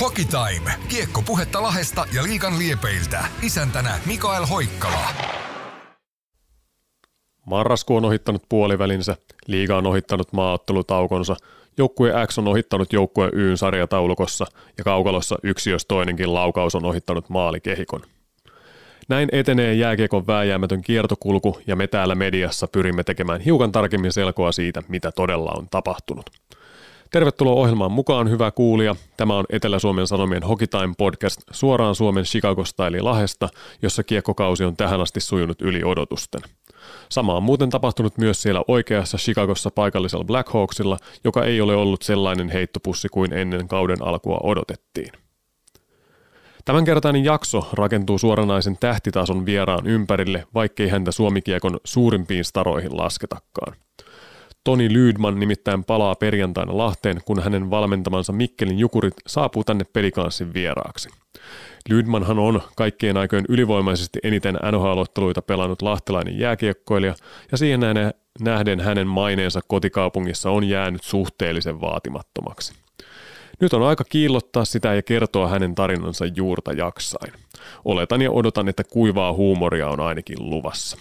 Hockey Time. Kiekko puhetta Lahesta ja liikan liepeiltä. Isäntänä Mikael Hoikkala. Marraskuu on ohittanut puolivälinsä, liiga on ohittanut maaottelutaukonsa, joukkue X on ohittanut joukkue Yn sarjataulukossa ja kaukalossa yksi jos toinenkin laukaus on ohittanut maalikehikon. Näin etenee jääkiekon vääjäämätön kiertokulku ja me täällä mediassa pyrimme tekemään hiukan tarkemmin selkoa siitä, mitä todella on tapahtunut. Tervetuloa ohjelmaan mukaan, hyvä kuulija. Tämä on Etelä-Suomen Sanomien Hockey Time podcast suoraan Suomen Chicago Style Lahesta, jossa kiekkokausi on tähän asti sujunut yli odotusten. Sama on muuten tapahtunut myös siellä oikeassa Chicagossa paikallisella Blackhawksilla, joka ei ole ollut sellainen heittopussi kuin ennen kauden alkua odotettiin. Tämänkertainen jakso rakentuu suoranaisen tähtitason vieraan ympärille, vaikkei häntä Suomikiekon suurimpiin staroihin lasketakaan. Toni Lydman nimittäin palaa perjantaina Lahteen, kun hänen valmentamansa Mikkelin jukurit saapuu tänne pelikanssin vieraaksi. Lydmanhan on kaikkien aikojen ylivoimaisesti eniten NHL-otteluita pelannut lahtelainen jääkiekkoilija, ja siihen nähden hänen maineensa kotikaupungissa on jäänyt suhteellisen vaatimattomaksi. Nyt on aika kiillottaa sitä ja kertoa hänen tarinansa juurta jaksain. Oletan ja odotan, että kuivaa huumoria on ainakin luvassa.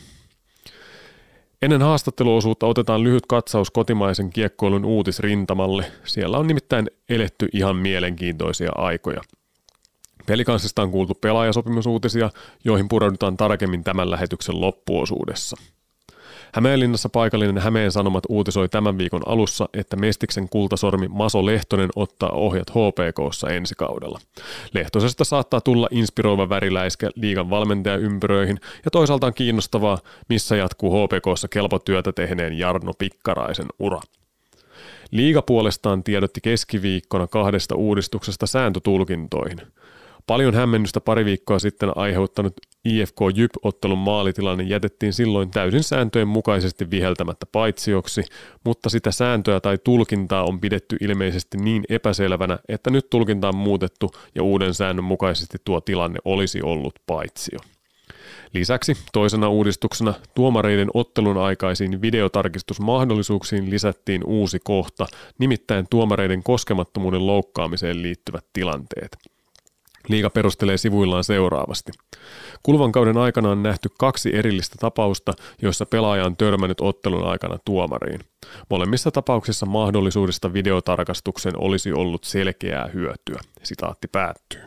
Ennen haastatteluosuutta otetaan lyhyt katsaus kotimaisen kiekkoilun uutisrintamalle. Siellä on nimittäin eletty ihan mielenkiintoisia aikoja. Pelikanssista on kuultu pelaajasopimusuutisia, joihin pureudutaan tarkemmin tämän lähetyksen loppuosuudessa. Hämeenlinnassa paikallinen Hämeen Sanomat uutisoi tämän viikon alussa, että Mestiksen kultasormi Maso Lehtonen ottaa ohjat HPKssa ensi kaudella. Lehtosesta saattaa tulla inspiroiva väriläiskä liigan valmentajaympyröihin ja toisaalta on kiinnostavaa, missä jatkuu HPKssa kelpotyötä tehneen Jarno Pikkaraisen ura. Liiga puolestaan tiedotti keskiviikkona kahdesta uudistuksesta sääntötulkintoihin – Paljon hämmennystä pari viikkoa sitten aiheuttanut IFK Jyp-ottelun maalitilanne jätettiin silloin täysin sääntöjen mukaisesti viheltämättä paitsioksi, mutta sitä sääntöä tai tulkintaa on pidetty ilmeisesti niin epäselvänä, että nyt tulkinta on muutettu ja uuden säännön mukaisesti tuo tilanne olisi ollut paitsio. Lisäksi toisena uudistuksena tuomareiden ottelun aikaisiin videotarkistusmahdollisuuksiin lisättiin uusi kohta, nimittäin tuomareiden koskemattomuuden loukkaamiseen liittyvät tilanteet – Liiga perustelee sivuillaan seuraavasti. Kuluvan kauden aikana on nähty kaksi erillistä tapausta, joissa pelaaja on törmännyt ottelun aikana tuomariin. Molemmissa tapauksissa mahdollisuudesta videotarkastukseen olisi ollut selkeää hyötyä. Sitaatti päättyy.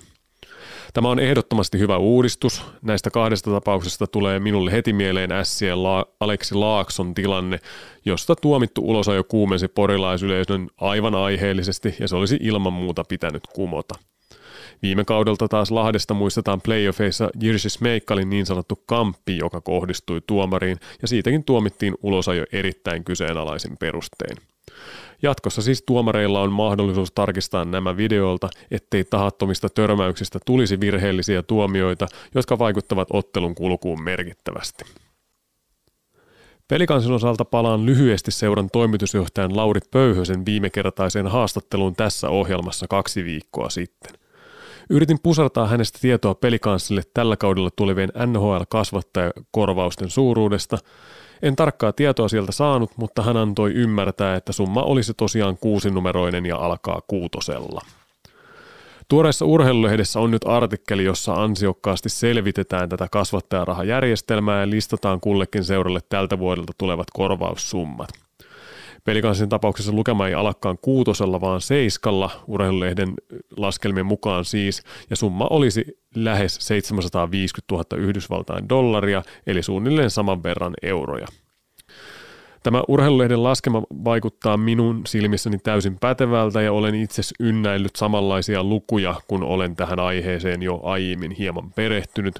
Tämä on ehdottomasti hyvä uudistus. Näistä kahdesta tapauksesta tulee minulle heti mieleen Sien La- Aleksi Laakson tilanne, josta tuomittu ulosajo kuumensi porilaisyleisön aivan aiheellisesti ja se olisi ilman muuta pitänyt kumota. Viime kaudelta taas Lahdesta muistetaan playoffeissa Jerzy Smeikkalin niin sanottu kamppi, joka kohdistui tuomariin, ja siitäkin tuomittiin ulosajo erittäin kyseenalaisin perustein. Jatkossa siis tuomareilla on mahdollisuus tarkistaa nämä videolta, ettei tahattomista törmäyksistä tulisi virheellisiä tuomioita, jotka vaikuttavat ottelun kulkuun merkittävästi. Pelikansin osalta palaan lyhyesti seuran toimitusjohtajan Lauri Pöyhösen viimekertaiseen haastatteluun tässä ohjelmassa kaksi viikkoa sitten. Yritin pusartaa hänestä tietoa pelikanssille tällä kaudella tulevien NHL-kasvattajakorvausten suuruudesta. En tarkkaa tietoa sieltä saanut, mutta hän antoi ymmärtää, että summa olisi tosiaan kuusinumeroinen ja alkaa kuutosella. Tuoreessa urheilulehdessä on nyt artikkeli, jossa ansiokkaasti selvitetään tätä kasvattajarahajärjestelmää ja listataan kullekin seuralle tältä vuodelta tulevat korvaussummat. Pelikansin tapauksessa lukema ei alakaan kuutosella, vaan seiskalla urheilulehden laskelmien mukaan siis, ja summa olisi lähes 750 000 Yhdysvaltain dollaria, eli suunnilleen saman verran euroja. Tämä urheilulehden laskema vaikuttaa minun silmissäni täysin pätevältä ja olen itse ynnäillyt samanlaisia lukuja, kun olen tähän aiheeseen jo aiemmin hieman perehtynyt,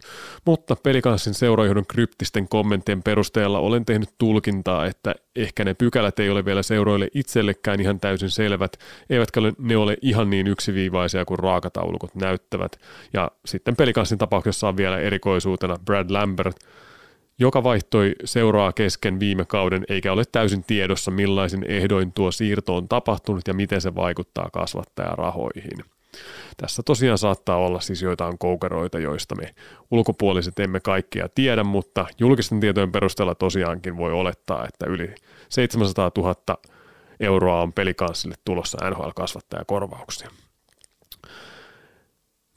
mutta pelikanssin seurajohdon kryptisten kommenttien perusteella olen tehnyt tulkintaa, että ehkä ne pykälät ei ole vielä seuroille itsellekään ihan täysin selvät, eivätkä ne ole ihan niin yksiviivaisia kuin raakataulukot näyttävät. Ja sitten pelikanssin tapauksessa on vielä erikoisuutena Brad Lambert, joka vaihtoi seuraa kesken viime kauden eikä ole täysin tiedossa millaisin ehdoin tuo siirto on tapahtunut ja miten se vaikuttaa kasvattajarahoihin. Tässä tosiaan saattaa olla siis joitain koukeroita, joista me ulkopuoliset emme kaikkia tiedä, mutta julkisten tietojen perusteella tosiaankin voi olettaa, että yli 700 000 euroa on pelikanssille tulossa NHL-kasvattajakorvauksia.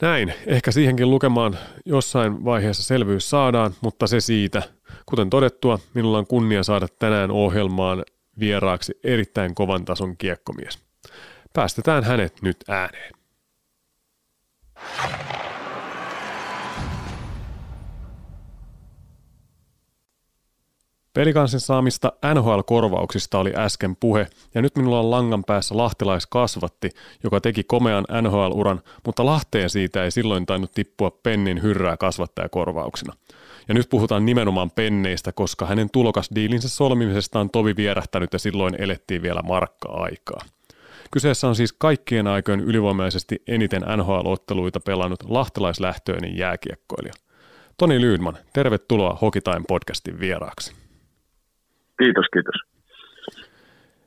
Näin, ehkä siihenkin lukemaan jossain vaiheessa selvyys saadaan, mutta se siitä. Kuten todettua, minulla on kunnia saada tänään ohjelmaan vieraaksi erittäin kovan tason kiekkomies. Päästetään hänet nyt ääneen. Pelikansin saamista NHL-korvauksista oli äsken puhe, ja nyt minulla on langan päässä lahtelaiskasvatti, joka teki komean NHL-uran, mutta Lahteen siitä ei silloin tainnut tippua pennin hyrrää kasvattajakorvauksina. Ja nyt puhutaan nimenomaan penneistä, koska hänen tulokasdiilinsä solmimisesta on tovi vierähtänyt ja silloin elettiin vielä markka-aikaa. Kyseessä on siis kaikkien aikojen ylivoimaisesti eniten NHL-otteluita pelannut lahtelaislähtöinen jääkiekkoilija. Toni Lyydman, tervetuloa Hokitime podcastin vieraaksi. Kiitos, kiitos.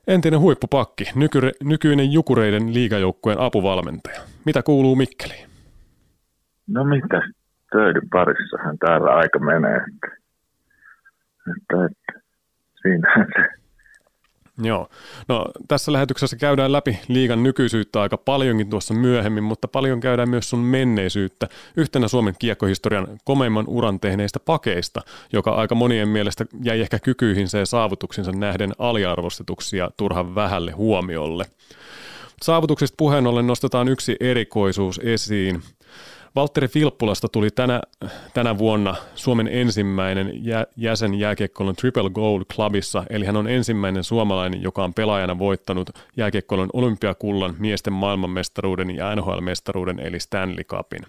Entinen huippupakki, nyky- nykyinen Jukureiden liigajoukkueen apuvalmentaja. Mitä kuuluu Mikkeliin? No mitä, töiden parissahan täällä aika menee. Että, että, että siinähän se Joo. No, tässä lähetyksessä käydään läpi liigan nykyisyyttä aika paljonkin tuossa myöhemmin, mutta paljon käydään myös sun menneisyyttä yhtenä Suomen kiekkohistorian komeimman uran tehneistä pakeista, joka aika monien mielestä jäi ehkä kykyihinsä ja saavutuksinsa nähden aliarvostetuksia turhan vähälle huomiolle. Saavutuksista puheen ollen nostetaan yksi erikoisuus esiin. Valtteri Filppulasta tuli tänä, tänä vuonna Suomen ensimmäinen jä, jäsen jääkiekkoilun Triple Gold Clubissa, eli hän on ensimmäinen suomalainen, joka on pelaajana voittanut jääkiekkoilun olympiakullan, miesten maailmanmestaruuden ja NHL-mestaruuden eli Stanley Cupin.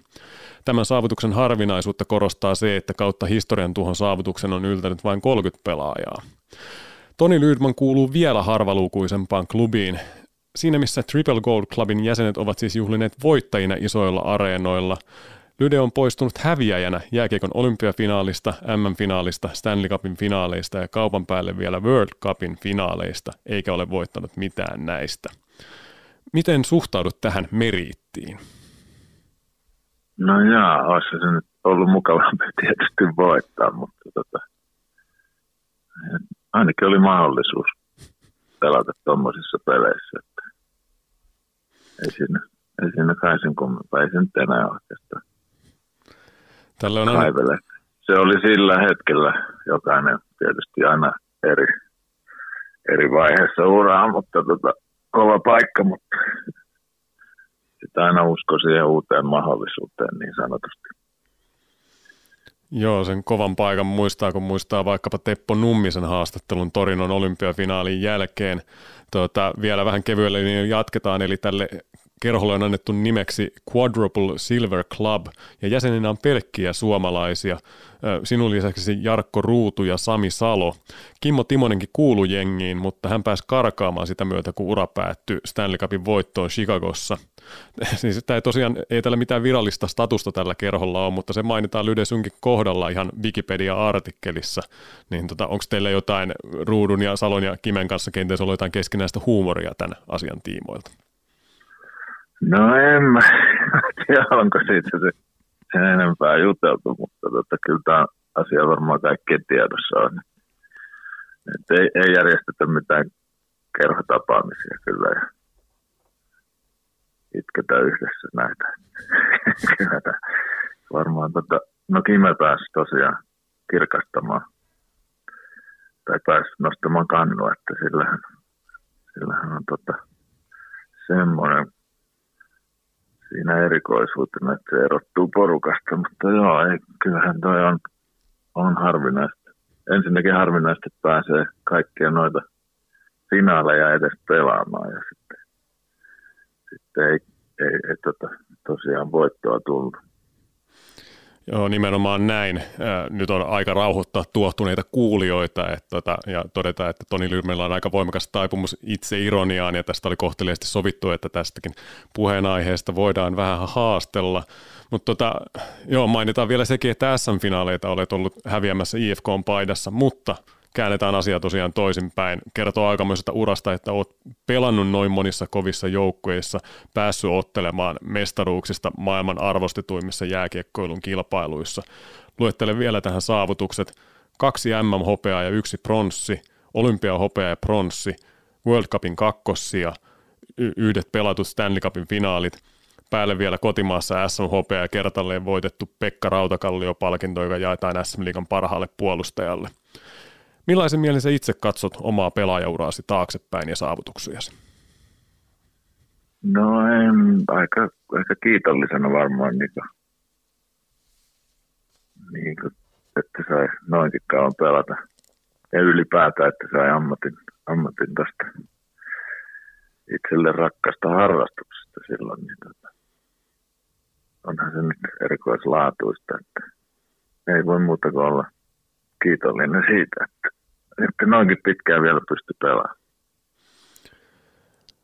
Tämän saavutuksen harvinaisuutta korostaa se, että kautta historian tuohon saavutuksen on yltänyt vain 30 pelaajaa. Toni Lydman kuuluu vielä harvalukuisempaan klubiin, siinä missä Triple Gold Clubin jäsenet ovat siis juhlineet voittajina isoilla areenoilla, Lyde on poistunut häviäjänä jääkiekon olympiafinaalista, M-finaalista, Stanley Cupin finaaleista ja kaupan päälle vielä World Cupin finaaleista, eikä ole voittanut mitään näistä. Miten suhtaudut tähän meriittiin? No jaa, olisi se nyt ollut mukavampi tietysti voittaa, mutta tota, ainakin oli mahdollisuus pelata tuommoisissa peleissä. Ei siinä, ei siinä kai sen kummempaa, ei se nyt enää oikeastaan Tällä on aina... Se oli sillä hetkellä jokainen tietysti aina eri, eri vaiheessa uraa, mutta tota, kova paikka, mutta sitä aina usko siihen uuteen mahdollisuuteen niin sanotusti. Joo, sen kovan paikan muistaa, kun muistaa vaikkapa Teppo Nummisen haastattelun Torinon olympiafinaalin jälkeen. Tuota, vielä vähän kevyellä niin jatketaan, eli tälle Kerholle on annettu nimeksi Quadruple Silver Club ja jäseninä on pelkkiä suomalaisia. Sinun lisäksi Jarkko Ruutu ja Sami Salo. Kimmo Timonenkin kuulu jengiin, mutta hän pääsi karkaamaan sitä myötä, kun ura päättyi Stanley Cupin voittoon Chicagossa. Siis tämä ei tosiaan, ei tällä mitään virallista statusta tällä kerholla ole, mutta se mainitaan Lyde Synkin kohdalla ihan Wikipedia-artikkelissa. Niin tota, onko teillä jotain Ruudun ja Salon ja Kimen kanssa kenties ollut jotain keskinäistä huumoria tämän asian tiimoilta? No en mä tiedä, onko siitä se sen enempää juteltu, mutta tota, kyllä tämä asia varmaan kaikkien tiedossa on. Et ei, ei järjestetä mitään kerhotapaamisia kyllä ja itketään yhdessä näitä. kyllä varmaan tota, no Kime pääsi tosiaan kirkastamaan tai pääsi nostamaan kannua, että sillähän, sillähän on tota, semmoinen siinä erikoisuutena, että se erottuu porukasta, mutta joo, ei, kyllähän toi on, on harvinaista. Ensinnäkin harvinaista, että pääsee kaikkia noita finaaleja edes pelaamaan ja sitten, sitten ei, ei, ei tota, tosiaan voittoa tullut. Joo, nimenomaan näin. Nyt on aika rauhoittaa tuohtuneita kuulijoita että, tota, ja todeta, että Toni Lyrmellä on aika voimakas taipumus itse ironiaan ja tästä oli kohteliaasti sovittu, että tästäkin puheenaiheesta voidaan vähän haastella. Mutta tota, joo, mainitaan vielä sekin, että SM-finaaleita olet ollut häviämässä IFK-paidassa, mutta – käännetään asia tosiaan toisinpäin. Kertoo aikamoisesta urasta, että olet pelannut noin monissa kovissa joukkueissa, päässyt ottelemaan mestaruuksista maailman arvostetuimmissa jääkiekkoilun kilpailuissa. Luettelen vielä tähän saavutukset. Kaksi MM-hopeaa ja yksi pronssi, olympiahopea ja pronssi, World Cupin kakkossia, yhdet pelatut Stanley Cupin finaalit, päälle vielä kotimaassa SMHP ja kertalleen voitettu Pekka Rautakallio-palkinto, joka jaetaan SM Liigan parhaalle puolustajalle. Millaisen mielen sä itse katsot omaa pelaajauraasi taaksepäin ja saavutuksiasi? No en, aika, aika kiitollisena varmaan, niin kuin, niin kuin, että sai noinkin kauan pelata. Ja ylipäätään, että sai ammatin, ammatin tästä itselle rakkaasta harrastuksesta silloin. Niin tota, onhan se nyt erikoislaatuista, että ei voi muuta kuin olla kiitollinen siitä, että, että noinkin pitkään vielä pysty pelaamaan.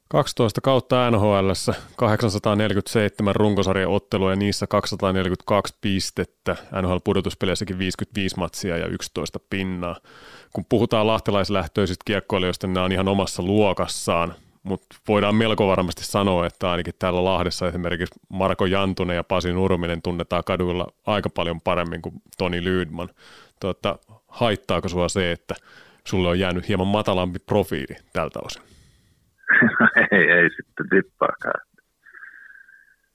12 kautta NHL, 847 runkosarjan ottelua ja niissä 242 pistettä. NHL-pudotuspeleissäkin 55 matsia ja 11 pinnaa. Kun puhutaan lahtelaislähtöisistä kiekkoilijoista, niin nämä on ihan omassa luokassaan, mutta voidaan melko varmasti sanoa, että ainakin täällä Lahdessa esimerkiksi Marko Jantunen ja Pasi Nurminen tunnetaan kaduilla aika paljon paremmin kuin Toni Lydman. Tuota, haittaako sua se, että sulle on jäänyt hieman matalampi profiili tältä osin? ei, ei sitten tippaakaan.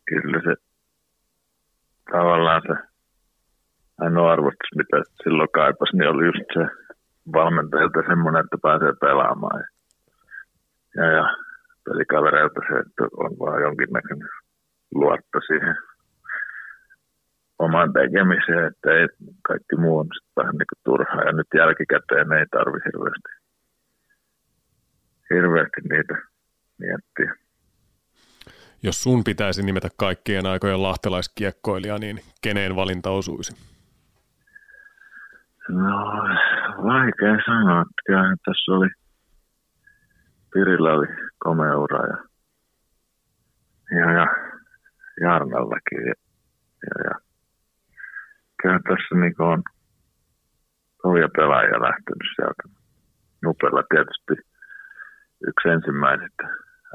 Kyllä se tavallaan se ainoa arvostus, mitä silloin kaipasi, niin oli just se valmentajalta semmoinen, että pääsee pelaamaan. Ja, ja pelikavereilta se, että on vaan jonkinnäköinen luotto siihen omaan tekemiseen, että ei, kaikki muu on sitten vähän niin turhaa. Ja nyt jälkikäteen ei tarvi hirveästi, hirveästi niitä miettiä. Jos sun pitäisi nimetä kaikkien aikojen lahtelaiskiekkoilija, niin keneen valinta osuisi? No, vaikea sanoa. Kyllähän tässä oli, Pirillä oli komea ura ja, ja, ja Jarnallakin. Ja, ja, ja. Kyllä tässä niin on kovia pelaajia lähtenyt sieltä. Nupella tietysti yksi ensimmäisistä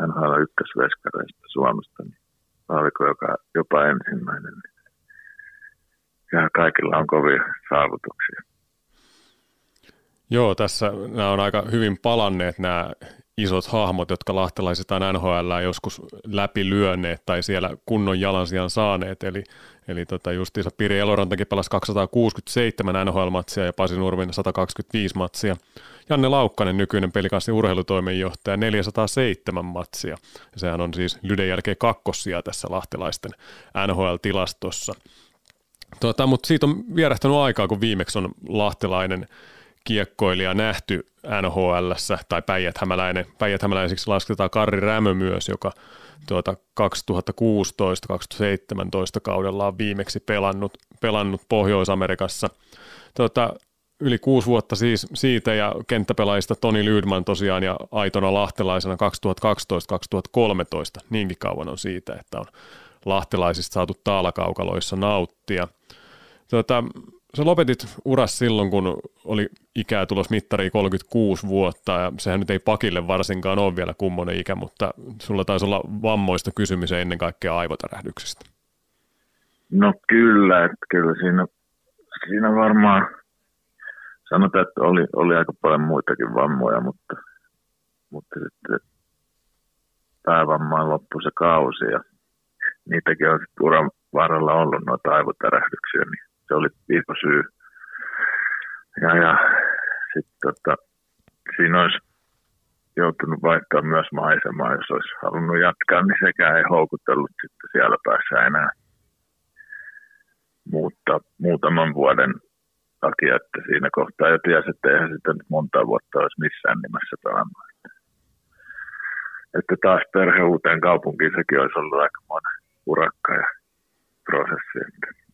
NHL ykkösveskareista Suomesta, niin oliko joka, jopa ensimmäinen. Niin ja kaikilla on kovia saavutuksia. Joo, tässä nämä on aika hyvin palanneet nämä isot hahmot, jotka lahtelaiset on NHL joskus läpilyönneet tai siellä kunnon jalansijan saaneet. Eli, eli tota justiinsa Piri Elorantakin pelasi 267 NHL-matsia ja Pasi Nurmin 125 matsia. Janne Laukkanen, nykyinen pelikanssi urheilutoimenjohtaja, 407 matsia. Ja sehän on siis Lyden jälkeen kakkosia tässä lahtelaisten NHL-tilastossa. Tota, mutta siitä on vierähtänyt aikaa, kun viimeksi on lahtelainen kiekkoilija nähty nhl tai Päijät-Hämäläinen. Päijät-Hämäläiseksi lasketaan Karri Rämö myös, joka tuota 2016-2017 kaudella on viimeksi pelannut, pelannut Pohjois-Amerikassa. Tuota, yli kuusi vuotta siis siitä ja kenttäpelaajista Toni Lydman tosiaan ja aitona lahtelaisena 2012-2013. Niinkin kauan on siitä, että on lahtelaisista saatu taalakaukaloissa nauttia. Tuota, sä lopetit uras silloin, kun oli ikää tulos mittari 36 vuotta, ja sehän nyt ei pakille varsinkaan ole vielä kummonen ikä, mutta sulla taisi olla vammoista kysymys ennen kaikkea aivotärähdyksistä. No kyllä, että kyllä siinä, siinä varmaan sanotaan, että oli, oli aika paljon muitakin vammoja, mutta, mutta sitten päävammaan loppui se kausi ja niitäkin on uran varrella ollut noita aivotärähdyksiä, niin se oli syy. Ja, ja sitten tota, siinä olisi joutunut vaihtaa myös maisemaa, jos olisi halunnut jatkaa, niin sekään ei houkutellut sitten siellä päässä enää muuttaa muutaman vuoden takia, että siinä kohtaa jo tiesi, että eihän sitä nyt monta vuotta olisi missään nimessä pelaamaan. Että taas perhe uuteen kaupunkiin, sekin olisi ollut aika monen urakka ja prosessi. Että,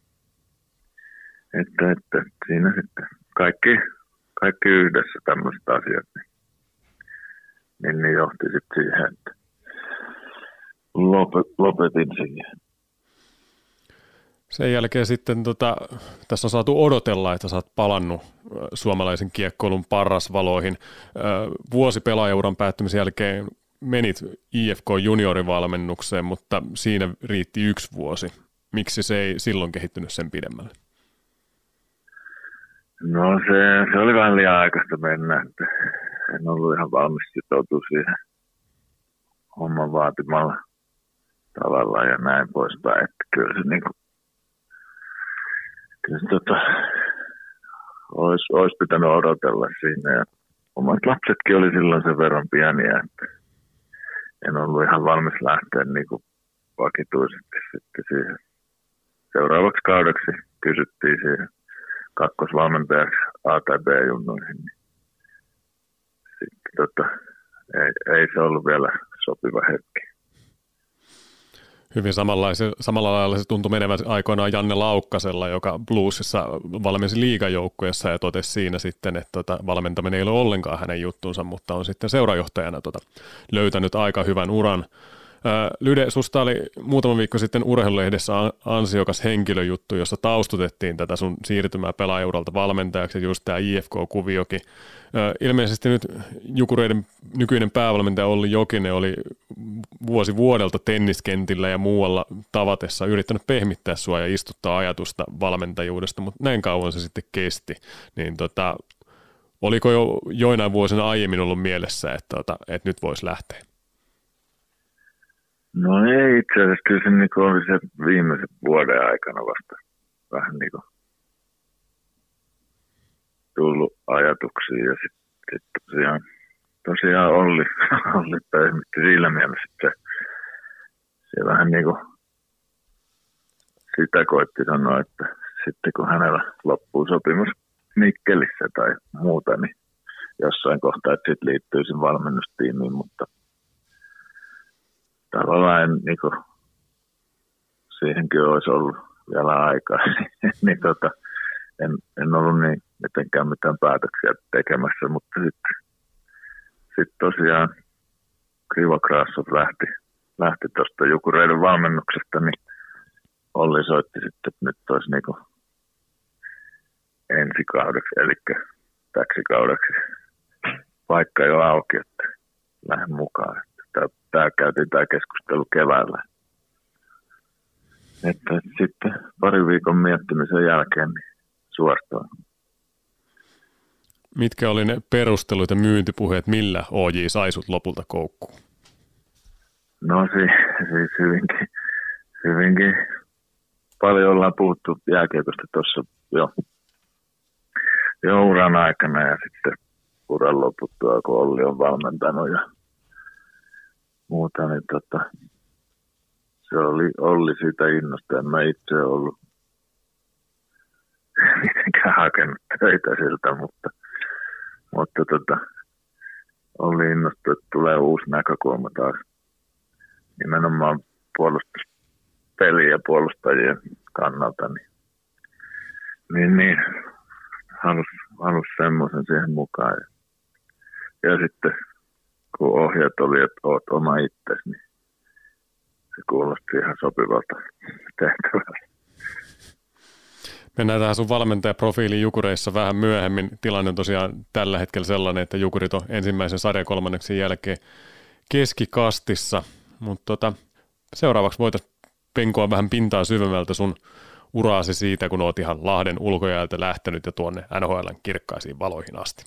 että, että siinä sitten kaikki, kaikki yhdessä tämmöiset asiat, niin, niin, niin johti sitten siihen, että lopetin siihen. Sen jälkeen sitten tota, tässä on saatu odotella, että oot palannut suomalaisen kiekkoilun parrasvaloihin. Vuosi pelaajauran päättymisen jälkeen menit IFK juniorivalmennukseen, mutta siinä riitti yksi vuosi. Miksi se ei silloin kehittynyt sen pidemmälle? No se, se oli vähän liian aikaista mennä. en ollut ihan valmis sitoutua siihen homman vaatimalla tavalla ja näin poispäin. Että kyllä se, niin kuin, kyllä se tota, olisi, olisi pitänyt odotella siinä. Ja omat lapsetkin oli silloin sen verran pieniä, että en ollut ihan valmis lähteä niin kuin vakituisesti sitten siihen. Seuraavaksi kaudeksi kysyttiin siihen kakkosvalmentajaksi A- tai B-junnoihin. Niin sitten tota, ei, ei se ollut vielä sopiva hetki. Hyvin samalla lailla se tuntui menevän aikoinaan Janne Laukkasella, joka Bluesissa valmensi liigajoukkueessa ja totesi siinä sitten, että tota, valmentaminen ei ole ollenkaan hänen juttunsa, mutta on sitten seurajohtajana tota, löytänyt aika hyvän uran – Lyde, susta oli muutama viikko sitten urheilulehdessä ansiokas henkilöjuttu, jossa taustutettiin tätä sun siirtymää pelaajuuralta valmentajaksi, just tämä IFK-kuviokin. Ilmeisesti nyt Jukureiden nykyinen päävalmentaja Olli Jokinen oli vuosi vuodelta tenniskentillä ja muualla tavatessa yrittänyt pehmittää sua ja istuttaa ajatusta valmentajuudesta, mutta näin kauan se sitten kesti. Niin tota, oliko jo joinain vuosina aiemmin ollut mielessä, että, että, että nyt voisi lähteä? No ei itse asiassa, kyllä se niin oli se viimeisen vuoden aikana vasta vähän niin kuin tullut ajatuksia ja sitten sit tosiaan, tosiaan Olli, Olli pehmitti sillä mielessä, että se, se vähän niin kuin sitä koitti sanoa, että sitten kun hänellä loppuu sopimus Mikkelissä tai muuta, niin jossain kohtaa, että sitten liittyy sen valmennustiimiin, mutta – tavallaan niin kuin, siihenkin olisi ollut vielä aikaa, niin tota, en, en ollut niin mitenkään mitään päätöksiä tekemässä, mutta sitten sit tosiaan Krasov lähti, lähti tuosta Jukureiden valmennuksesta, niin Olli soitti sitten, että nyt olisi niin ensi kaudeksi, eli täksi kaudeksi paikka jo auki, että lähden mukaan tämä käytiin tämä keskustelu keväällä. Että sitten pari viikon miettimisen jälkeen niin suostuu. Mitkä oli ne perustelut ja myyntipuheet, millä OJ sai sut lopulta koukkuun? No siis, siis hyvinkin, hyvinkin paljon ollaan puhuttu jääkiekosta tuossa jo, jo uran aikana ja sitten uran loputtua, kun Olli on valmentanut ja muuta, niin tota, se oli Olli siitä innosta. En mä itse ollut mitenkään hakenut töitä siltä, mutta, mutta tota, oli innostunut, että tulee uusi näkökulma taas nimenomaan puolustuspeli ja puolustajien kannalta, niin, niin, niin halus, halus semmoisen siihen mukaan. Ja, ja sitten kun ohjeet oli, että oot oma itsesi, niin se kuulosti ihan sopivalta tehtävältä. Mennään tähän sun valmentajaprofiiliin Jukureissa vähän myöhemmin. Tilanne on tosiaan tällä hetkellä sellainen, että Jukurit on ensimmäisen sarjakolmanneksen jälkeen keskikastissa, mutta tota, seuraavaksi voitaisiin penkoa vähän pintaa syvemmältä sun uraasi siitä, kun oot ihan Lahden ulkojäältä lähtenyt ja tuonne NHLn kirkkaisiin valoihin asti.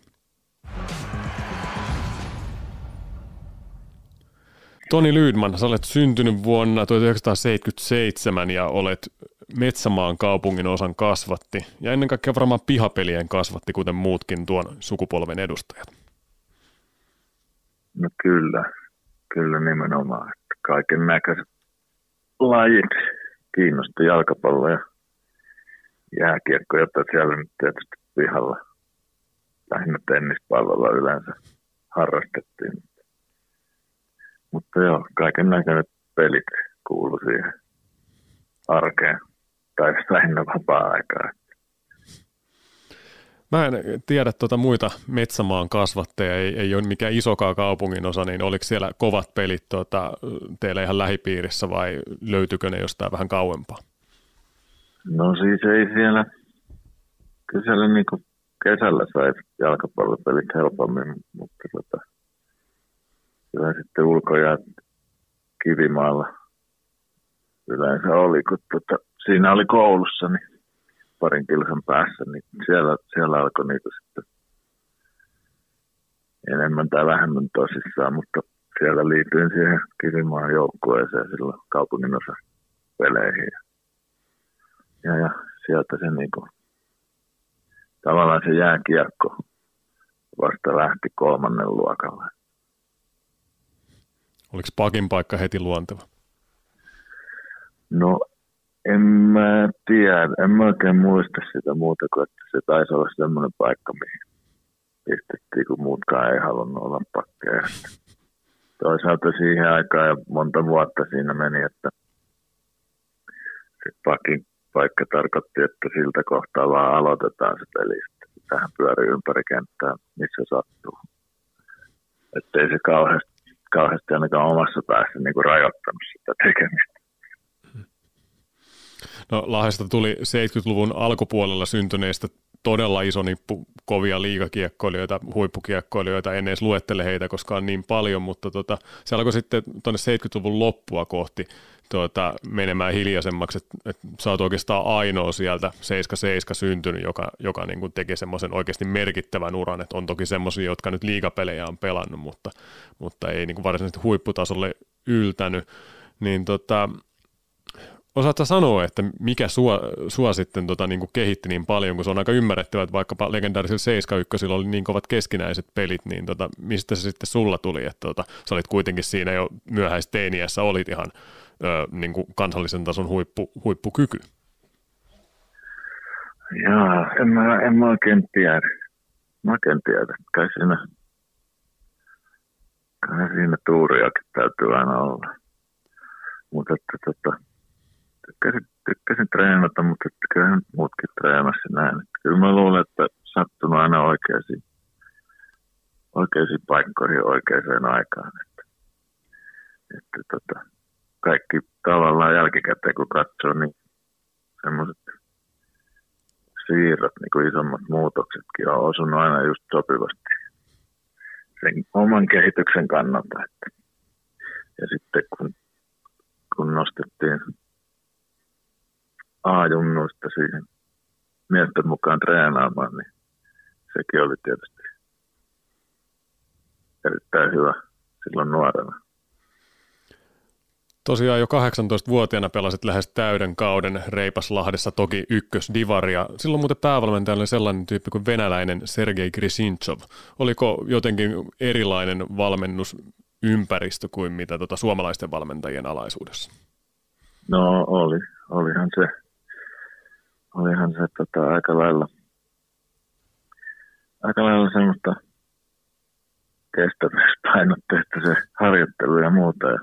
Toni Lydman, sä olet syntynyt vuonna 1977 ja olet Metsämaan kaupungin osan kasvatti ja ennen kaikkea varmaan pihapelien kasvatti, kuten muutkin tuon sukupolven edustajat. No kyllä, kyllä nimenomaan. Kaiken näköiset lajit kiinnosti jalkapallo ja jääkiekko, jota siellä nyt tietysti pihalla lähinnä tennispallolla yleensä harrastettiin. Mutta joo, kaiken näköiset pelit kuuluu siihen arkeen tai lähinnä vapaa-aikaa. Mä en tiedä tuota muita Metsämaan kasvatteja, ei, ei ole mikään isokaa kaupungin osa, niin oliko siellä kovat pelit tuota, teillä ihan lähipiirissä vai löytyykö ne jostain vähän kauempaa? No siis ei siellä, kyllä siellä niin kesällä sai jalkapallopelit helpommin, mutta tota, kyllä sitten ulkoja kivimaalla yleensä oli, kun tota, siinä oli koulussa niin parin kilsan päässä, niin siellä, siellä alkoi niitä sitten enemmän tai vähemmän tosissaan, mutta siellä liityin siihen Kivimaan joukkueeseen silloin kaupungin osa peleihin. Ja, ja sieltä se niinku, tavallaan se jääkiekko vasta lähti kolmannen luokalle. Oliko pakin paikka heti luonteva? No en mä tiedä, en mä oikein muista sitä muuta kuin, että se taisi olla semmoinen paikka, mihin pistettiin, kun muutkaan ei halunnut olla pakkeja. Toisaalta siihen aikaan ja monta vuotta siinä meni, että se pakin paikka tarkoitti, että siltä kohtaa vaan aloitetaan se peli. Tähän pyörii ympäri kenttää, missä sattuu. Että ei se kauheasti, kauheasti ainakaan omassa päässä niin kuin rajoittanut sitä tekemistä. No Lahdesta tuli 70-luvun alkupuolella syntyneistä todella iso nippu kovia liikakiekkoilijoita, huippukiekkoilijoita, en edes luettele heitä, koska on niin paljon, mutta tota, se alkoi sitten tuonne 70-luvun loppua kohti tuota, menemään hiljaisemmaksi, että et sä oot oikeastaan ainoa sieltä 77 syntynyt, joka, joka niin kuin teki semmoisen oikeasti merkittävän uran, että on toki semmoisia, jotka nyt liigapelejä on pelannut, mutta, mutta ei niin kuin varsinaisesti huipputasolle yltänyt, niin tota, Osaatko sanoa, että mikä sua, sua sitten tota, niin kuin kehitti niin paljon, kun se on aika ymmärrettävää, että vaikkapa legendaarisella 71 oli niin kovat keskinäiset pelit, niin tota, mistä se sitten sulla tuli, että tota, sä olit kuitenkin siinä jo myöhäisteiniässä, olit ihan ö, niin kuin kansallisen tason huippu, huippukyky? Jaa, en mä, en mä oikein tiedä. Mä oikein tiedä. Kai siinä, kai siinä tuuriakin täytyy aina olla. Mutta että tota, tykkäsin, tykkäsin treenata, mutta kyllä nyt muutkin treenasi näin. Kyllä mä luulen, että sattunut aina oikeisiin, oikeisiin paikkoihin oikeaan aikaan. Että, että tota, kaikki tavallaan jälkikäteen kun katsoo, niin semmoiset siirrot, niin kuin isommat muutoksetkin on osunut aina just sopivasti sen oman kehityksen kannalta. Että. Ja sitten kun, kun nostettiin A-junnuista siihen miesten mukaan treenaamaan, niin sekin oli tietysti erittäin hyvä silloin nuorena. Tosiaan jo 18-vuotiaana pelasit lähes täyden kauden Reipaslahdessa toki ykkösdivaria. Silloin muuten päävalmentaja oli sellainen tyyppi kuin venäläinen Sergei Grisinchov. Oliko jotenkin erilainen valmennusympäristö kuin mitä tuota suomalaisten valmentajien alaisuudessa? No oli, olihan se olihan se tota, aika lailla, aika lailla semmoista kestävyyspainotteista se harjoittelu ja muuta. Ja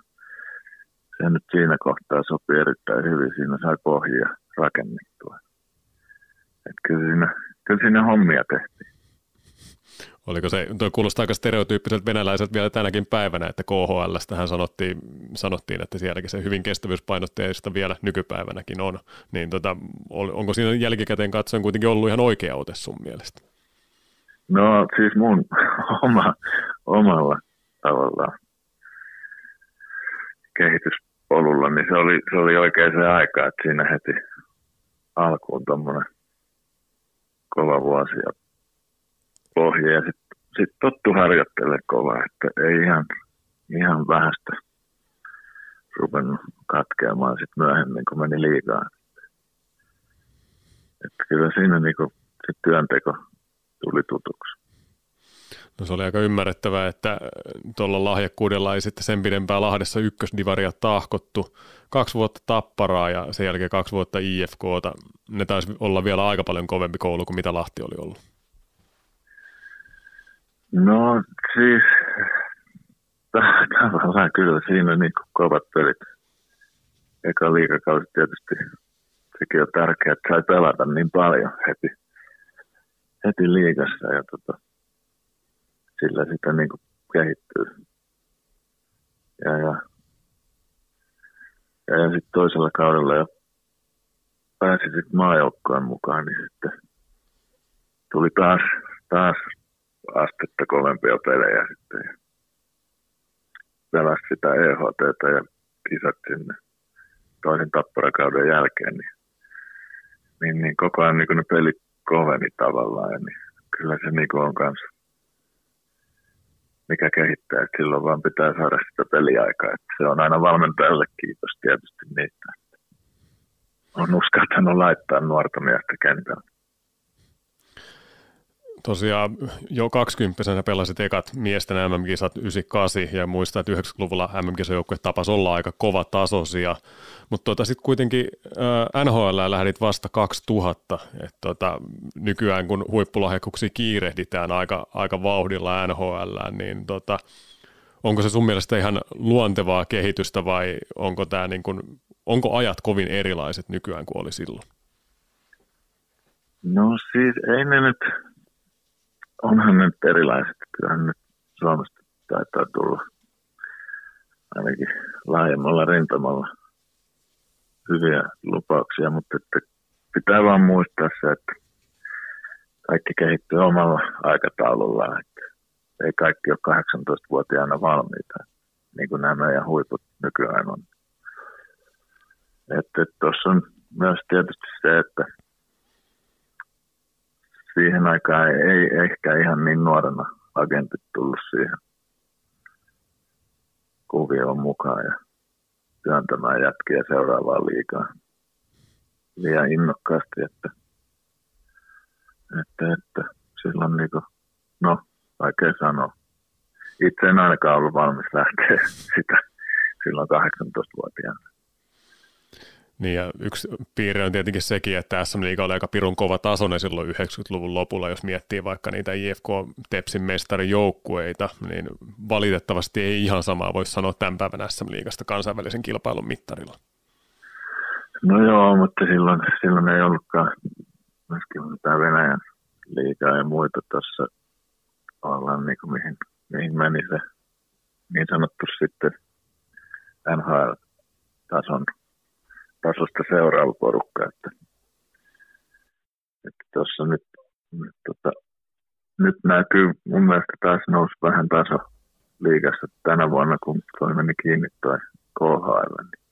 se nyt siinä kohtaa sopii erittäin hyvin. Siinä saa pohjia rakennettua. Et kyllä, siinä, kyllä siinä hommia tehtiin. Oliko se, tuo kuulostaa aika stereotyyppiseltä venäläiseltä vielä tänäkin päivänä, että KHL tähän sanottiin, sanottiin, että sielläkin se hyvin kestävyyspainotteista vielä nykypäivänäkin on. Niin tota, onko siinä jälkikäteen katsoen kuitenkin ollut ihan oikea ote sun mielestä? No siis mun oma, omalla tavallaan kehityspolulla, niin se oli, se oli oikein se aika, että siinä heti alkuun tuommoinen kova vuosi ja pohja ja sitten sit tottu harjoittele kovaa, että ei ihan, ihan vähästä ruvennut katkeamaan sitten myöhemmin, kun meni liikaa. Että kyllä siinä niinku se työnteko tuli tutuksi. No se oli aika ymmärrettävää, että tuolla lahjakkuudella ei sitten sen pidempään Lahdessa ykkösdivaria tahkottu. Kaksi vuotta tapparaa ja sen jälkeen kaksi vuotta IFKta. Ne taisi olla vielä aika paljon kovempi koulu kuin mitä Lahti oli ollut. No siis tavallaan kyllä siinä niin kovat pelit. Eka liikakausi tietysti sekin on tärkeää, että sai pelata niin paljon heti, heti liikassa ja tota, sillä sitä niin kuin kehittyy. Ja, ja, ja, ja sitten toisella kaudella jo pääsi sitten maajoukkojen mukaan, niin sitten tuli taas, taas astetta kovempia pelejä sitten. Pelasi sitä EHT ja kisat sinne toisen tapparakauden jälkeen, niin, niin, niin koko ajan niin ne pelit koveni tavallaan. Ja niin kyllä se niin on kanssa mikä kehittää. Että silloin vaan pitää saada sitä peliaikaa. Että se on aina valmentajalle kiitos tietysti niistä. On uskaltanut laittaa nuorta miestä kentällä tosiaan jo 20 pelasit ekat miesten MM-kisat 98 ja muistaa, että 90-luvulla MM-kisajoukkue tapas olla aika kova tasoisia, mutta tota, sitten kuitenkin äh, NHL lähdit vasta 2000, että tota, nykyään kun huippulahjakuksia kiirehditään aika, aika vauhdilla NHL, niin tota, onko se sun mielestä ihan luontevaa kehitystä vai onko, tää niin kun, onko ajat kovin erilaiset nykyään kuin oli silloin? No siis ei ne nyt onhan nyt erilaiset. Kyllähän nyt Suomesta taitaa tulla ainakin laajemmalla rintamalla hyviä lupauksia, mutta että pitää vaan muistaa se, että kaikki kehittyy omalla aikataulullaan. Että ei kaikki ole 18-vuotiaana valmiita, niin kuin nämä meidän huiput nykyään on. Että tuossa on myös tietysti se, että siihen aikaan ei ehkä ihan niin nuorena agentit tullut siihen kuvioon mukaan ja työntämään jätkiä seuraavaan liikaa liian innokkaasti, että, että, että silloin niin kuin, no vaikea sanoa. Itse en ainakaan ollut valmis lähteä sitä silloin 18-vuotiaana. Niin ja yksi piirre on tietenkin sekin, että SM Liiga oli aika pirun kova tasoinen silloin 90-luvun lopulla, jos miettii vaikka niitä IFK Tepsin mestarijoukkueita, niin valitettavasti ei ihan samaa voi sanoa tämän päivän SM Liigasta kansainvälisen kilpailun mittarilla. No joo, mutta silloin, silloin ei ollutkaan myöskin tämä Venäjän liigaa ja muita tuossa ollaan niin kuin mihin, mihin meni se niin sanottu sitten NHL-tason tasosta seuraava porukka. Että, että tuossa nyt, nyt, tota, nyt näkyy mun mielestä taas nousi vähän taso liigassa tänä vuonna, kun toi meni kiinni toi KHL, niin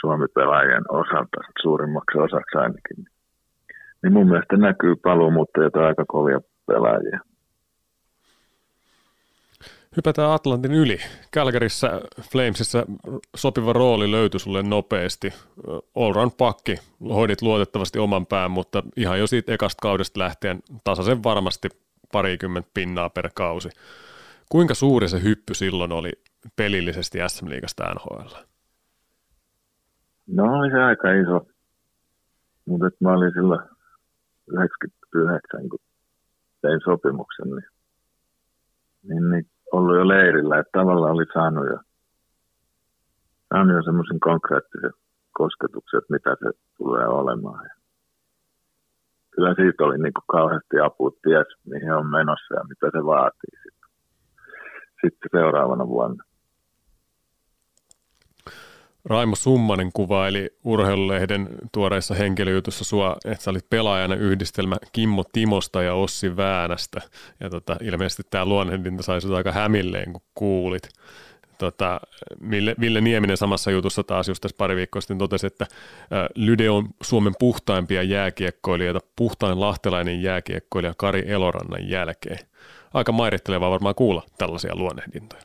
Suomi-pelaajien osalta suurimmaksi osaksi ainakin. Niin mun mielestä näkyy paluumuuttajia aika kovia pelaajia. Hypätään Atlantin yli. Kälkärissä Flamesissa sopiva rooli löytyi sulle nopeasti. Allround pakki, hoidit luotettavasti oman pään, mutta ihan jo siitä ekasta kaudesta lähtien tasaisen varmasti parikymmentä pinnaa per kausi. Kuinka suuri se hyppy silloin oli pelillisesti SM-liigasta NHL? No oli se aika iso, mutta mä olin silloin 99, kun tein sopimuksen, niin, leirillä, että tavallaan oli saanut jo, saanut jo semmoisen konkreettisen kosketuksen, että mitä se tulee olemaan. Ja kyllä siitä oli niin kuin kauheasti apu, ties mihin on menossa ja mitä se vaatii sitten, sitten seuraavana vuonna. Raimo Summanen kuvaili urheilulehden tuoreissa henkilöjutussa sua, että sä olit pelaajana yhdistelmä Kimmo Timosta ja Ossi Väänästä. Ja tota, ilmeisesti tämä luonnehdinta sai sut aika hämilleen, kun kuulit. Tota, Ville, Ville Nieminen samassa jutussa taas just tässä pari viikkoa sitten totesi, että Lyde on Suomen puhtaimpia jääkiekkoilijoita, puhtain lahtelainen jääkiekkoilija Kari Elorannan jälkeen. Aika mairittelevaa varmaan kuulla tällaisia luonnehdintoja.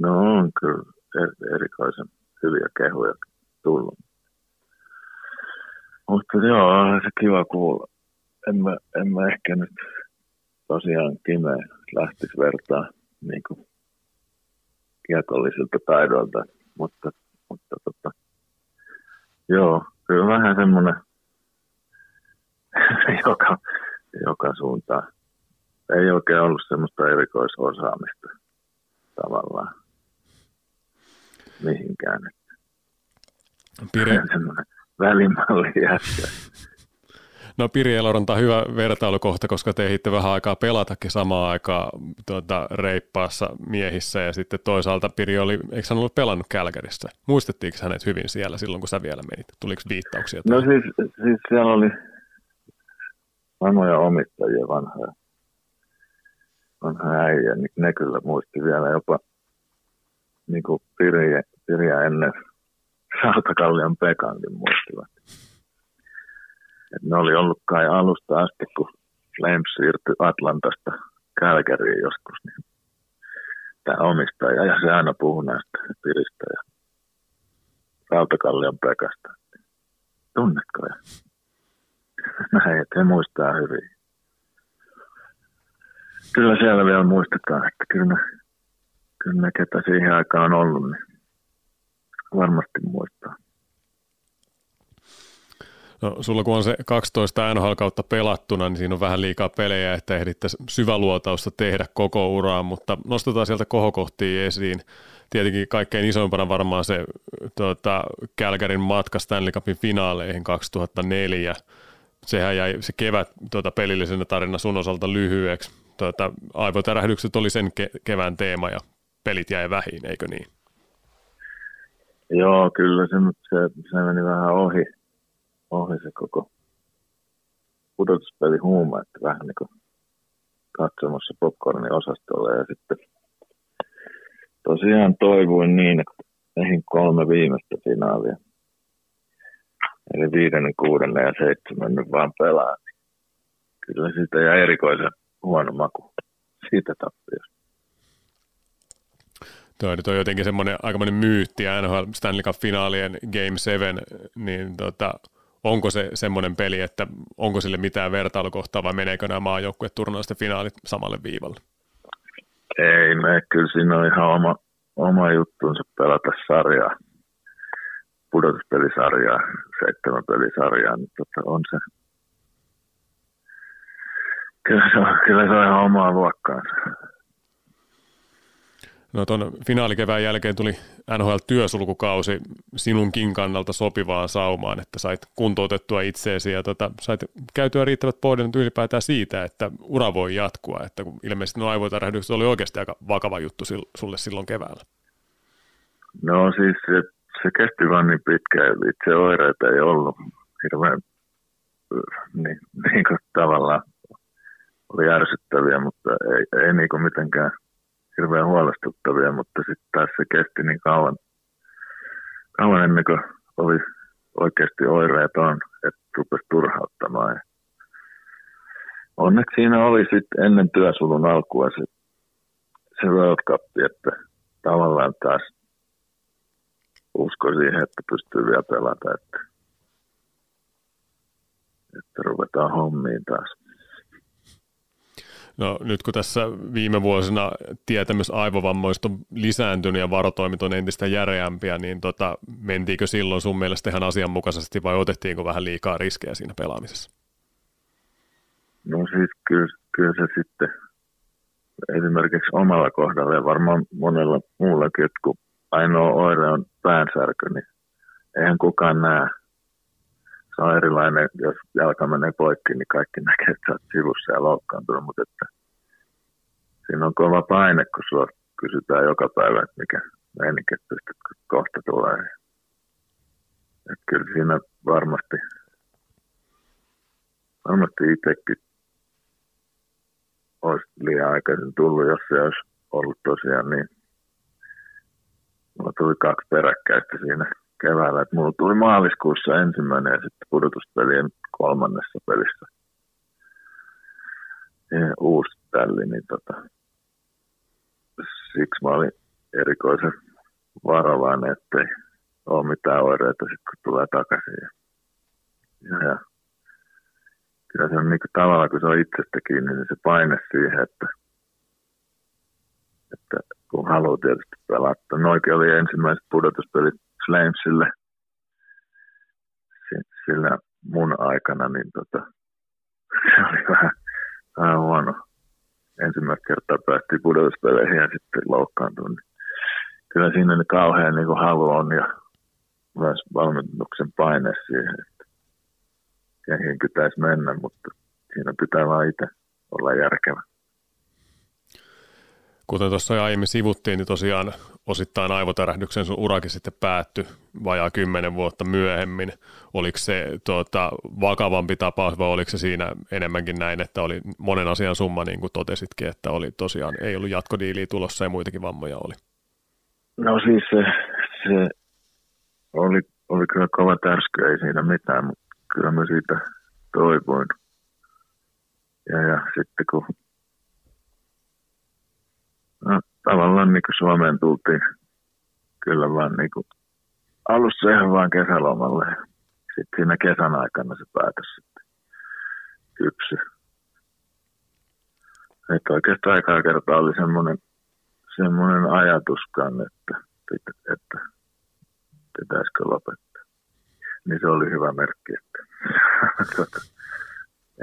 No on kyllä er-, erikoisen hyviä kehuja tullut. Mutta joo, on se kiva kuulla. En mä, en mä ehkä nyt tosiaan Kime lähtisi vertaa niin kiekollisilta taidoilta, mutta, mutta tota, joo, kyllä vähän semmoinen joka, joka suuntaan. Ei oikein ollut semmoista erikoisosaamista tavallaan mihinkään. Pire... Välimalli jätkä. No Piri Eloranta hyvä vertailukohta, koska te ehditte vähän aikaa pelatakin samaan aikaan tuota, reippaassa miehissä ja sitten toisaalta Piri oli, eikö hän ollut pelannut Kälkärissä? Muistettiinko hänet hyvin siellä silloin, kun sä vielä menit? Tuliko viittauksia? No siis, siis siellä oli vanhoja omistajia, vanhoja, vanhoja äijä, niin ne kyllä muisti vielä jopa niin kuin Piriä, Piriä ennen Rautakallion Pekankin muistivat. Et ne oli ollut kai alusta asti, kun Flames siirtyi Atlantasta Kälkäriin joskus, niin tämä omistaja, ja se aina puhuu näistä piristä ja Rautakallion Pekasta. Tunnetko? Ja näin, että he muistaa hyvin. Kyllä siellä vielä muistetaan, että kyllä kyllä ne ketä siihen aikaan on ollut, niin varmasti muistaa. No, sulla kun on se 12 NHL-kautta pelattuna, niin siinä on vähän liikaa pelejä, että ehdittäisiin syväluotausta tehdä koko uraan, mutta nostetaan sieltä kohokohtia esiin. Tietenkin kaikkein isoimpana varmaan se tuota, Kälkärin matka Stanley Cupin finaaleihin 2004. Sehän jäi se kevät tuota, pelillisenä tarina sun osalta lyhyeksi. Tuota, aivotärähdykset oli sen ke- kevään teema ja pelit jäi vähin, eikö niin? Joo, kyllä se, se, se meni vähän ohi ohi se koko pudotuspeli huuma, että vähän niin kuin katsomassa popcornin osastolle ja sitten tosiaan toivoin niin, että eihin kolme viimeistä finaalia. Eli viidennen, kuudennen ja seitsemännen vaan pelaa. Kyllä siitä jäi erikoisen huono maku siitä tappiosta. Tuo, tuo on jotenkin semmoinen aikamoinen myytti NHL Stanley Cup-finaalien Game 7, niin tota, onko se semmoinen peli, että onko sille mitään vertailukohtaa vai meneekö nämä maajoukkueturnausten finaalit samalle viivalle? Ei me, kyllä siinä on ihan oma, oma juttuunsa pelata sarjaa, pudotuspelisarjaa, seitsemän pelisarjaa, niin tota on se, kyllä se on, kyllä se on ihan omaa luokkaansa. No tuon finaalikevään jälkeen tuli NHL-työsulkukausi sinunkin kannalta sopivaan saumaan, että sait kuntoutettua itseesi ja tota, sait käytyä riittävät pohdinut ylipäätään siitä, että ura voi jatkua, että kun ilmeisesti nuo aivotärähdykset oli oikeasti aika vakava juttu sulle silloin keväällä. No siis se, se kesti vaan niin pitkään, itse oireita ei ollut hirveän niin, niin kuin tavallaan oli ärsyttäviä, mutta ei, ei niin kuin mitenkään – hirveän huolestuttavia, mutta sitten taas se kesti niin kauan, kauan ennen kuin oli oikeasti oireeton, että rupesi turhauttamaan. Ja onneksi siinä oli sitten ennen työsulun alkua se, se World Cup, että tavallaan taas usko siihen, että pystyy vielä pelata, että, että ruvetaan hommiin taas. No nyt kun tässä viime vuosina tietämys aivovammoista on lisääntynyt ja varotoimit on entistä järeämpiä, niin tota, mentiinkö silloin sun mielestä ihan asianmukaisesti vai otettiinko vähän liikaa riskejä siinä pelaamisessa? No siis kyllä, kyllä se sitten esimerkiksi omalla kohdalla ja varmaan monella muullakin, että kun ainoa oire on päänsärky, niin eihän kukaan näe. Se on erilainen, jos jalka menee poikki, niin kaikki näkee, että oot sivussa ja loukkaantunut, mutta että siinä on kova paine, kun sua kysytään joka päivä, että mikä meininki, että kohta tulee. Että kyllä siinä varmasti, varmasti itsekin olisi liian aikaisin tullut, jos se olisi ollut tosiaan niin. Mulla tuli kaksi peräkkäistä siinä keväällä. Että mulla tuli maaliskuussa ensimmäinen ja sitten pudotuspelien kolmannessa pelissä ja uusi tälli, niin tota, siksi mä olin erikoisen varovainen, ettei ole mitään oireita sitten kun tulee takaisin. Ja, ja, ja kyllä se on niin tavallaan, kun se on itsestä kiinni, niin se paine siihen, että, että kun haluaa tietysti pelata. Noikin oli ensimmäiset pudotuspelit Flamesille sillä mun aikana, niin tota, se oli vähän, vähän huono ensimmäistä kertaa päästiin pudotuspeleihin ja sitten loukkaantui. Niin kyllä siinä niin kauhean niin kuin halu on ja myös valmennuksen paine siihen, että kehiin pitäisi mennä, mutta siinä pitää vaan itse olla järkevä. Kuten tuossa aiemmin sivuttiin, niin tosiaan osittain aivotärähdyksen sun urakin sitten päättyi vajaa kymmenen vuotta myöhemmin. Oliko se tuota, vakavampi tapaus vai oliko se siinä enemmänkin näin, että oli monen asian summa, niin kuin totesitkin, että oli tosiaan, ei ollut jatkodiiliä tulossa ja muitakin vammoja oli? No siis se, se oli, oli kyllä kova tärsky, ei siinä mitään, mutta kyllä mä siitä toivoin. Ja, ja sitten kun No, tavallaan niin kuin Suomeen tultiin kyllä vaan niin kuin alussa ihan vaan kesälomalle. Sitten siinä kesän aikana se päätös sitten kypsy. Että oikeastaan aikaa kertaa oli semmoinen, semmoinen ajatuskaan, että, että, että pitäisikö lopettaa. Niin se oli hyvä merkki, että tota,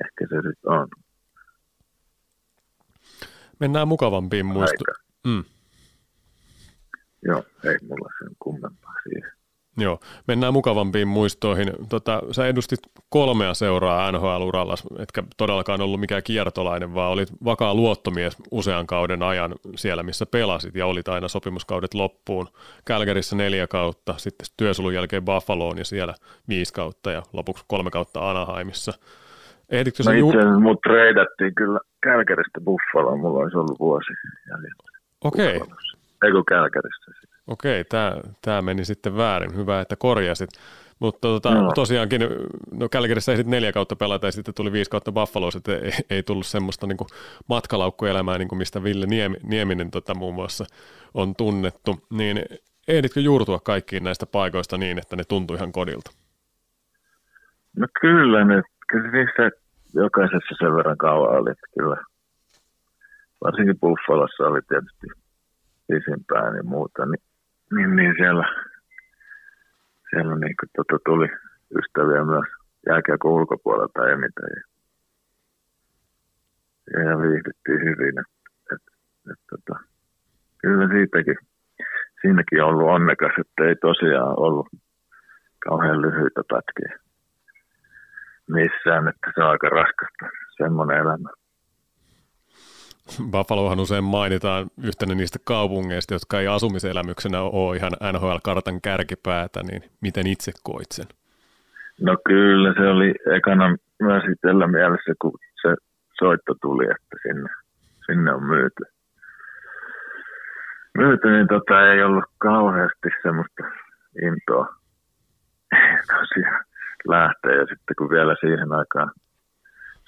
ehkä se sitten on. Mennään mukavampiin muistoihin. Mm. Joo, ei mulla sen kummempaa siihen. Joo, mennään mukavampiin muistoihin. Tota, sä edustit kolmea seuraa NHL-uralla, etkä todellakaan ollut mikään kiertolainen, vaan olit vakaa luottomies usean kauden ajan siellä, missä pelasit ja olit aina sopimuskaudet loppuun. Kälkärissä neljä kautta, sitten työsulun jälkeen Buffaloon ja siellä viisi kautta ja lopuksi kolme kautta Anaheimissa. Ehditkö no itse mut treidattiin kyllä Kälkäristä Buffaloon, mulla olisi ollut vuosi jäljellä. Okei. Okay. Ei kun Kälkäristä. Okei, tämä, tämä meni sitten väärin. Hyvä, että korjasit. Mutta tota, no. tosiaankin, no Kälkärissä ei sitten neljä kautta pelata ja sitten tuli viisi kautta Buffaloissa, että ei, ei tullut semmoista niin matkalaukkuelämää, niin kuin mistä Ville Niemi, Nieminen tota, muun muassa on tunnettu. Niin ehditkö juurtua kaikkiin näistä paikoista niin, että ne tuntui ihan kodilta? No kyllä, ne, kyllä niissä jokaisessa sen verran kauan oli, kyllä. Varsinkin Buffalossa oli tietysti pisimpään ja muuta, niin niin, niin siellä, siellä niin kuin, tota, tuli ystäviä myös jääkiekon ulkopuolelta eniten. Ja, ja viihdyttiin hyvin. Et, et, et, tota, kyllä siitäkin, siinäkin on ollut onnekas, että ei tosiaan ollut kauhean lyhyitä pätkiä missään, että se on aika raskasta semmoinen elämä. Buffalohan usein mainitaan yhtenä niistä kaupungeista, jotka ei asumiselämyksenä ole ihan NHL-kartan kärkipäätä, niin miten itse koit sen? No kyllä, se oli ekana myös itsellä mielessä, kun se soitto tuli, että sinne, sinne on myyty. Myyty, niin tota, ei ollut kauheasti semmoista intoa tosiaan lähteä. Ja sitten kun vielä siihen aikaan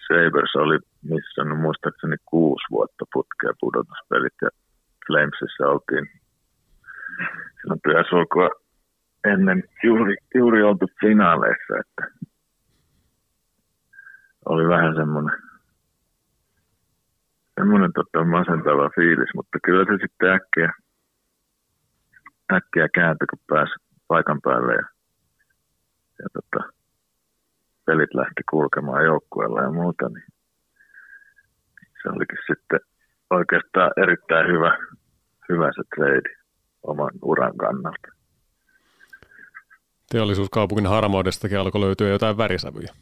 Sabres oli missä on muistaakseni kuusi vuotta putkea pudotuspelit ja Flamesissa oltiin silloin työsulkua ennen juuri, juuri oltu finaaleissa, että oli vähän semmoinen semmoinen tota, masentava fiilis, mutta kyllä se sitten äkkiä, äkkiä kääntyi, kun pääsi paikan päälle ja, ja tota, pelit lähti kulkemaan joukkueella ja muuta, niin se olikin sitten oikeastaan erittäin hyvä, hyvä se trade oman uran kannalta. Teollisuuskaupungin harmoudestakin alkoi löytyä jotain värisävyjä.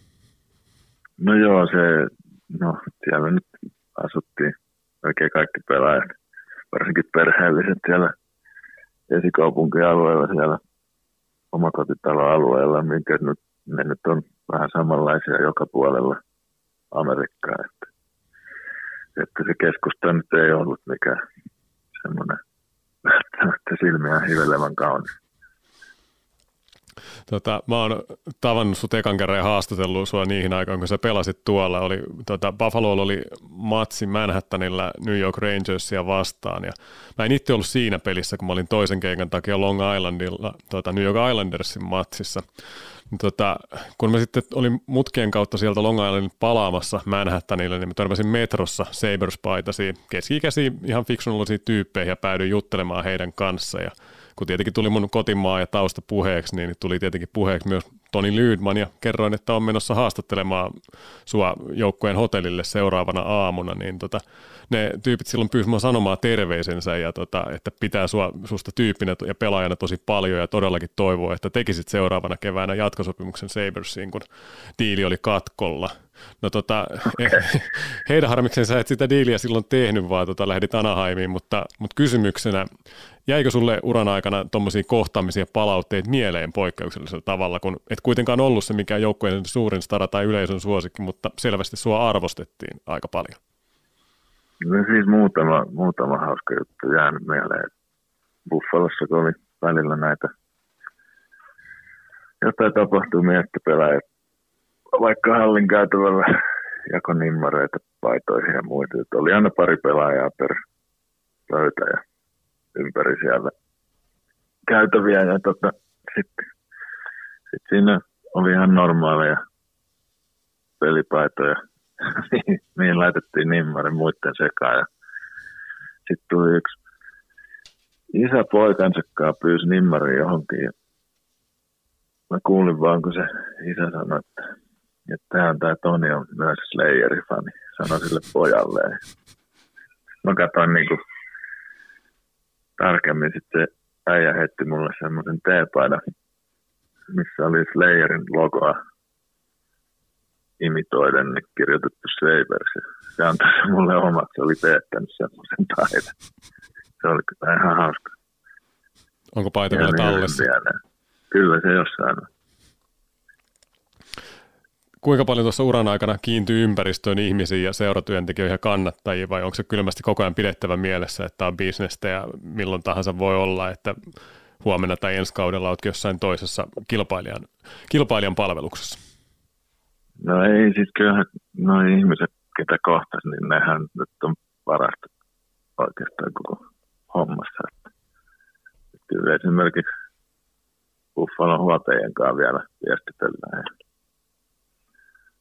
No joo, se, no siellä nyt asuttiin oikein kaikki pelaajat, varsinkin perheelliset siellä esikaupunkialueella, siellä omakotitaloalueella, minkä nyt, ne nyt on vähän samanlaisia joka puolella Amerikkaa. Että että se keskusta nyt ei ollut mikään semmoinen välttämättä silmiä hivelevän kaunis. Tota, mä oon tavannut sut ekan kerran ja haastatellut sua niihin aikoihin, kun sä pelasit tuolla. Oli, tota, Buffalo oli matsi Manhattanilla New York Rangersia vastaan. Ja mä en itse ollut siinä pelissä, kun mä olin toisen keikan takia Long Islandilla, tota, New York Islandersin matsissa. Tota, kun mä sitten olin mutkien kautta sieltä Long Islandin palaamassa Manhattanille, niin mä törmäsin metrossa Sabres-paitaisiin, keski-ikäisiä ihan fiksunallisia tyyppejä ja päädyin juttelemaan heidän kanssa. Ja kun tietenkin tuli mun kotimaa ja tausta puheeksi, niin tuli tietenkin puheeksi myös Toni Lydman ja kerroin, että on menossa haastattelemaan sua joukkueen hotellille seuraavana aamuna, niin tota, ne tyypit silloin pyysivät sanomaan terveisensä ja tota, että pitää sua, susta tyyppinä ja pelaajana tosi paljon ja todellakin toivoo, että tekisit seuraavana keväänä jatkosopimuksen Sabersiin, kun diili oli katkolla. No tota, okay. heidän harmikseen sä et sitä diiliä silloin tehnyt, vaan tota, lähdit Anaheimiin, mutta, mutta kysymyksenä, jäikö sulle uran aikana tuommoisia kohtaamisia palautteita mieleen poikkeuksellisella tavalla, kun et kuitenkaan ollut se mikään joukkueen suurin stara tai yleisön suosikki, mutta selvästi sua arvostettiin aika paljon? No siis muutama, muutama hauska juttu jäänyt mieleen. Buffalossa oli välillä näitä jotain tapahtumia, että pelaajat vaikka hallin käytävällä jako nimmareita paitoihin ja muita. Että oli aina pari pelaajaa per, pöytä ja ympäri siellä käytäviä. Ja tota, sitten sit siinä oli ihan normaaleja pelipaitoja, mihin laitettiin nimmari muiden sekaan. Ja sitten tuli yksi isä poikansa kanssa pyysi nimmari johonkin. Ja mä kuulin vaan, kun se isä sanoi, että, tämä on tämä Toni on myös Slayeri-fani. Sanoi sille pojalle. Mä katsoin niin kuin tarkemmin sitten äijä heitti mulle semmoisen teepaidan, missä oli Slayerin logoa imitoiden niin kirjoitettu Slavers. Se antoi mulle omat, se oli teettänyt semmoisen taiden. Se oli kyllä ihan hauska. Onko paita vielä tallessa? Kyllä se jossain on. Kuinka paljon tuossa uran aikana kiintyy ympäristöön ihmisiin ja seuratyöntekijöihin ja kannattajia, vai onko se kylmästi koko ajan pidettävä mielessä, että tämä on bisnestä ja milloin tahansa voi olla, että huomenna tai ensi kaudella oletkin jossain toisessa kilpailijan, kilpailijan palveluksessa? No ei, siis kyllähän noin ihmiset, ketä kohtaisi, niin nehän nyt on parasta oikeastaan koko hommassa. Että kyllä esimerkiksi Buffalon huoltajien kanssa vielä viestitellään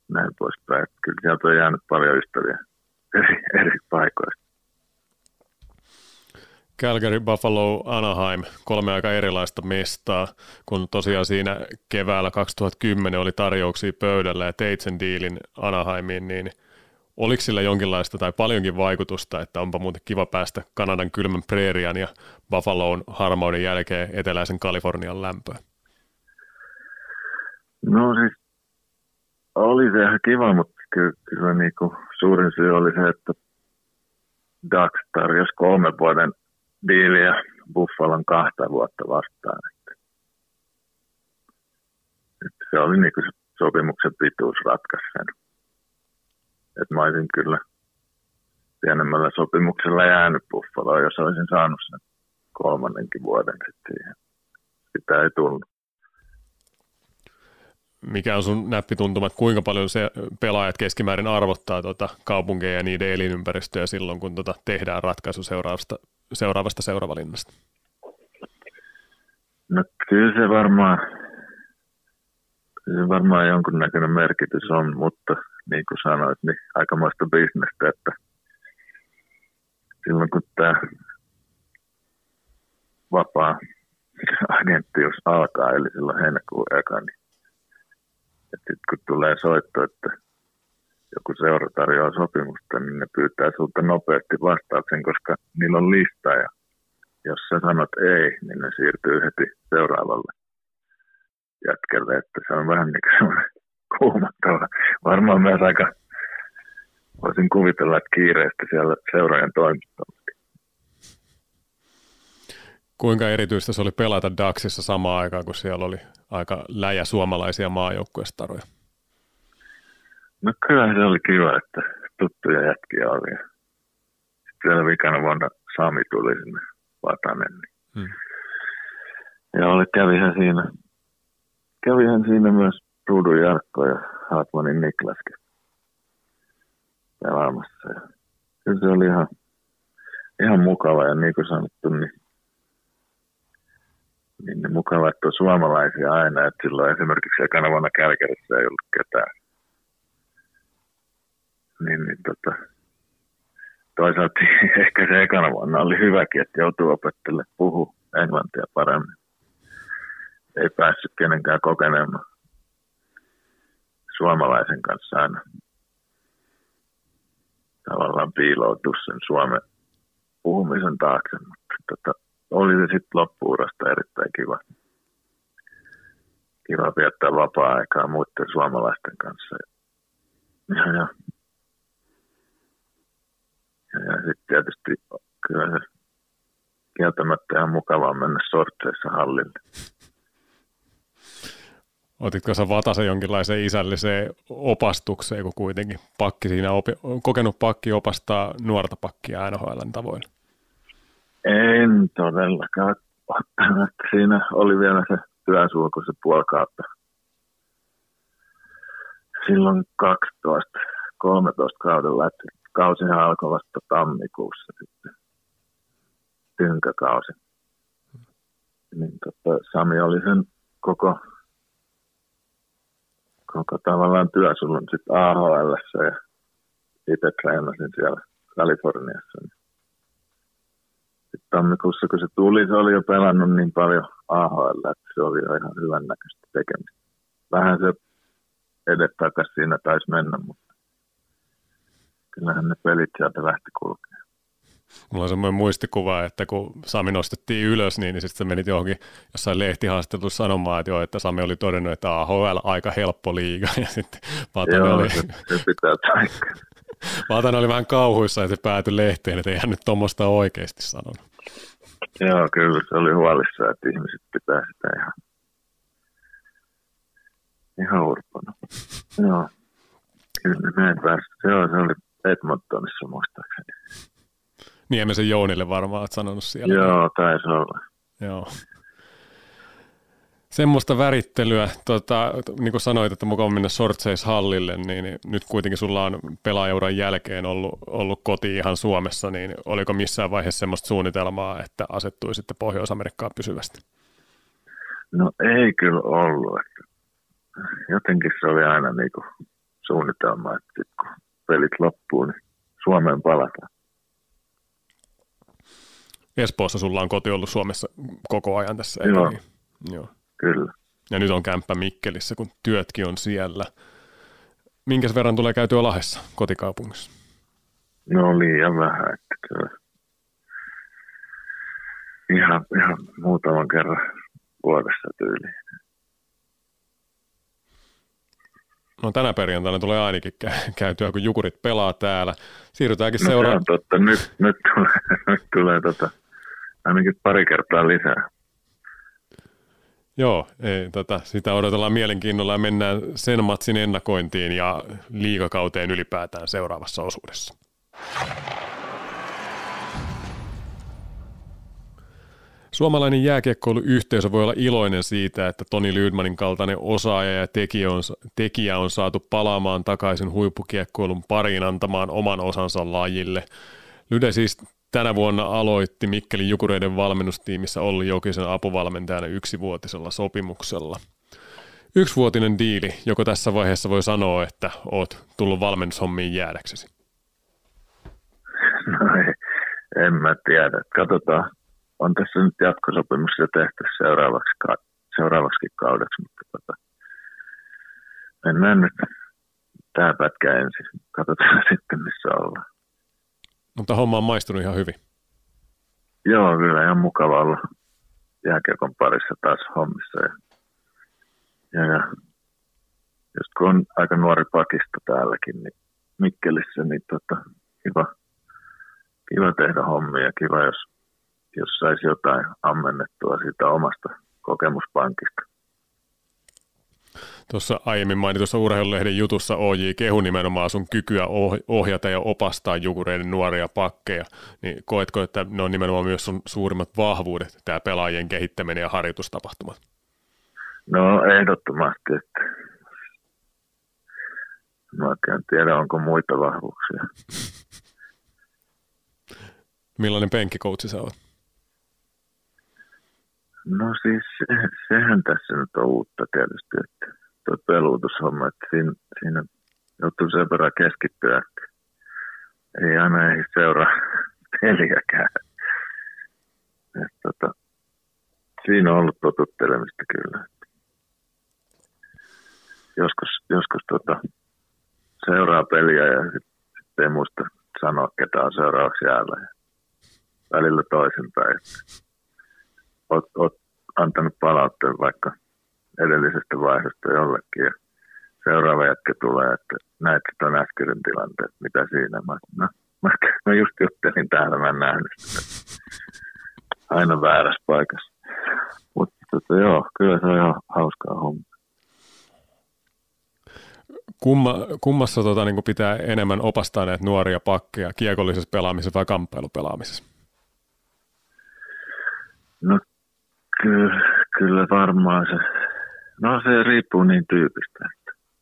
näin poispäin. Kyllä sieltä on jäänyt paljon ystäviä eri, eri paikoista. Calgary, Buffalo, Anaheim, kolme aika erilaista mestaa, kun tosiaan siinä keväällä 2010 oli tarjouksia pöydällä ja teit sen diilin Anaheimiin, niin oliko sillä jonkinlaista tai paljonkin vaikutusta, että onpa muuten kiva päästä Kanadan kylmän preerian ja Buffaloon harmauden jälkeen eteläisen Kalifornian lämpöön? No siis oli se ihan kiva, mutta kyllä, kyllä niin kuin suurin syy oli se, että Dax tarjosi kolme vuoden diiliä Buffalon kahta vuotta vastaan. Että, että se oli niin kuin sopimuksen pituus ratkaisi sen. Että mä olisin kyllä pienemmällä sopimuksella jäänyt Buffaloon, jos olisin saanut sen kolmannenkin vuoden sitten siihen. Sitä ei tullut. Mikä on sun näppituntumat, kuinka paljon se pelaajat keskimäärin arvottaa tuota kaupunkeja ja niiden elinympäristöjä silloin, kun tuota tehdään ratkaisu seuraavasta seuraavasta seuraavalinnasta? No kyllä se varmaan, kyllä se varmaan jonkunnäköinen merkitys on, mutta niin kuin sanoit, niin aikamoista bisnestä, että silloin kun tämä vapaa agenttius alkaa, eli silloin heinäkuun eka, niin sitten kun tulee soitto, että joku seura tarjoaa sopimusta, niin ne pyytää sulta nopeasti vastauksen, koska niillä on lista ja jos sä sanot ei, niin ne siirtyy heti seuraavalle jätkelle, että se on vähän niin kuin kuumattava. Varmaan myös aika, voisin kuvitella, että kiireesti siellä seuraajan toimistolla. Kuinka erityistä se oli pelata Daxissa samaan aikaan, kun siellä oli aika läjä suomalaisia maajoukkuestaroja? No kyllä se oli kiva, että tuttuja jätkiä oli. Sitten vielä vikana vuonna Sami tuli sinne Vatanen. Niin. Hmm. Ja oli, kävihän siinä, kävihän siinä myös Ruudun Jarkko ja Hartmanin Niklaskin pelaamassa. Ja kyllä se oli ihan, ihan mukava ja niin kuin sanottu, niin, niin, mukava, että on suomalaisia aina. Että silloin esimerkiksi ekana vuonna Kälkärissä ei ollut ketään niin, niin tota, toisaalta ehkä se ekana vuonna oli hyväkin, että joutuu opettelemaan puhu englantia paremmin. Ei päässyt kenenkään kokenemaan suomalaisen kanssa aina tavallaan piiloutu sen Suomen puhumisen taakse, mutta tota, oli se sitten loppuurasta erittäin kiva. Kiva viettää vapaa-aikaa muiden suomalaisten kanssa. Ja, ja ja sitten tietysti kyllä se kieltämättä ihan mukavaa mennä sortseissa hallille. Otitko sä Vatasen jonkinlaiseen isälliseen opastukseen, kun kuitenkin pakki siinä opi, kokenut pakki opastaa nuorta pakkia NHLn tavoin? En todellakaan. Siinä oli vielä se työsulku se puoli kautta. Silloin 12, 13 kaudella, että kausihan alkoi vasta tammikuussa sitten. tynkäkausi. Niin tota, Sami oli sen koko, koko tavallaan työsulun sitten AHL ja itse treenasin siellä Kaliforniassa. Niin tammikuussa, kun se tuli, se oli jo pelannut niin paljon AHL, että se oli jo ihan hyvän näköistä tekemistä. Vähän se edettäkäs siinä taisi mennä, mutta kyllähän ne pelit sieltä lähti kulkemaan. Mulla on semmoinen muistikuva, että kun Sami nostettiin ylös, niin, niin sitten sä menit johonkin jossain lehtihaastattelussa sanomaan, että, joo, että Sami oli todennut, että AHL aika helppo liiga. Ja sitten Patanen oli, se, se pitää Patanen oli vähän kauhuissa, että se päätyi lehteen, että ei hän nyt tuommoista oikeasti sanonut. Joo, kyllä se oli huolissa, että ihmiset pitää sitä ihan, ihan urpona. Joo, kyllä näin päästä. Joo, se oli Edmontonissa muistaakseni. Niemisen Jounille varmaan olet sanonut siellä. Joo, taisi olla. Joo. Semmoista värittelyä, tota, niin kuin sanoit, että mukava mennä Sortseis-hallille, niin, niin nyt kuitenkin sulla on pelaajauran jälkeen ollut, ollut koti ihan Suomessa, niin oliko missään vaiheessa semmoista suunnitelmaa, että asettuisitte Pohjois-Amerikkaan pysyvästi? No ei kyllä ollut. Että jotenkin se oli aina niin kuin suunnitelma, että sit kun pelit loppuu, niin Suomeen palataan. Espoossa sulla on koti ollut Suomessa koko ajan tässä. Joo, niin? Joo. Kyllä. Ja nyt on kämppä Mikkelissä, kun työtkin on siellä. Minkäs verran tulee käytyä Lahessa kotikaupungissa? No liian vähän, että kyllä. Ihan, ihan muutaman kerran vuodessa tyyliin. No tänä perjantaina tulee ainakin käytyä, kun Jukurit pelaa täällä. Siirrytäänkin no, seuraavaan. totta. Nyt, nyt tulee, nyt tulee tota, ainakin pari kertaa lisää. Joo, ei, tota, sitä odotellaan mielenkiinnolla ja mennään sen matsin ennakointiin ja liikakauteen ylipäätään seuraavassa osuudessa. Suomalainen jääkiekkoiluyhteisö voi olla iloinen siitä, että Toni Lydmanin kaltainen osaaja ja tekijä on, tekijä on saatu palaamaan takaisin huippukiekkoilun pariin antamaan oman osansa lajille. Lyde siis tänä vuonna aloitti Mikkelin Jukureiden valmennustiimissä Olli Jokisen apuvalmentajana yksivuotisella sopimuksella. Yksivuotinen diili, joko tässä vaiheessa voi sanoa, että oot tullut valmennushommiin jäädäksesi? No ei, en mä tiedä. Katsotaan. On tässä nyt jatkosopimuksia tehty seuraavaksi, seuraavaksi kaudeksi, mutta tota, mennään nyt tämä pätkä ensin. Katsotaan sitten, missä ollaan. Mutta homma on maistunut ihan hyvin. Joo, kyllä ihan mukava olla jääkiekon parissa taas hommissa. Ja, ja, ja just kun on aika nuori pakisto täälläkin, niin Mikkelissä, niin tota, kiva, kiva tehdä hommia. Kiva, jos, jos saisi jotain ammennettua siitä omasta kokemuspankista. Tuossa aiemmin mainitussa urheilulehden jutussa OJ kehu nimenomaan sun kykyä ohjata ja opastaa jukureiden nuoria pakkeja, niin koetko, että ne on nimenomaan myös sun suurimmat vahvuudet, tämä pelaajien kehittäminen ja harjoitustapahtumat? No ehdottomasti, että mä en tiedä, onko muita vahvuuksia. Millainen penkkikoutsi sä oot? No siis sehän tässä nyt on uutta tietysti, että tuo peluutushomma, että siinä, siinä joutuu sen verran keskittyä, että ei aina ei seuraa peliäkään. Et, tota, siinä on ollut totuttelemista kyllä. Joskus, joskus tota, seuraa peliä ja sitten sit ei muista sanoa, ketä on seuraavaksi jäällä. Välillä toisinpäin. Oot, oot antanut palautteen vaikka – edellisestä vaiheesta jollekin. Ja seuraava jätkä tulee, että näet tuon äskeisen tilanteen, mitä siinä. Mä, no, mä, mä just juttelin täällä, mä en nähnyt sitä. Aina väärässä paikassa. Mutta tota, joo, kyllä se on ihan hauskaa homma. Kumma, kummassa tota, niin pitää enemmän opastaa näitä nuoria pakkeja, kiekollisessa pelaamisessa vai kamppailupelaamisessa? No kyllä, kyllä varmaan se No se riippuu niin tyypistä,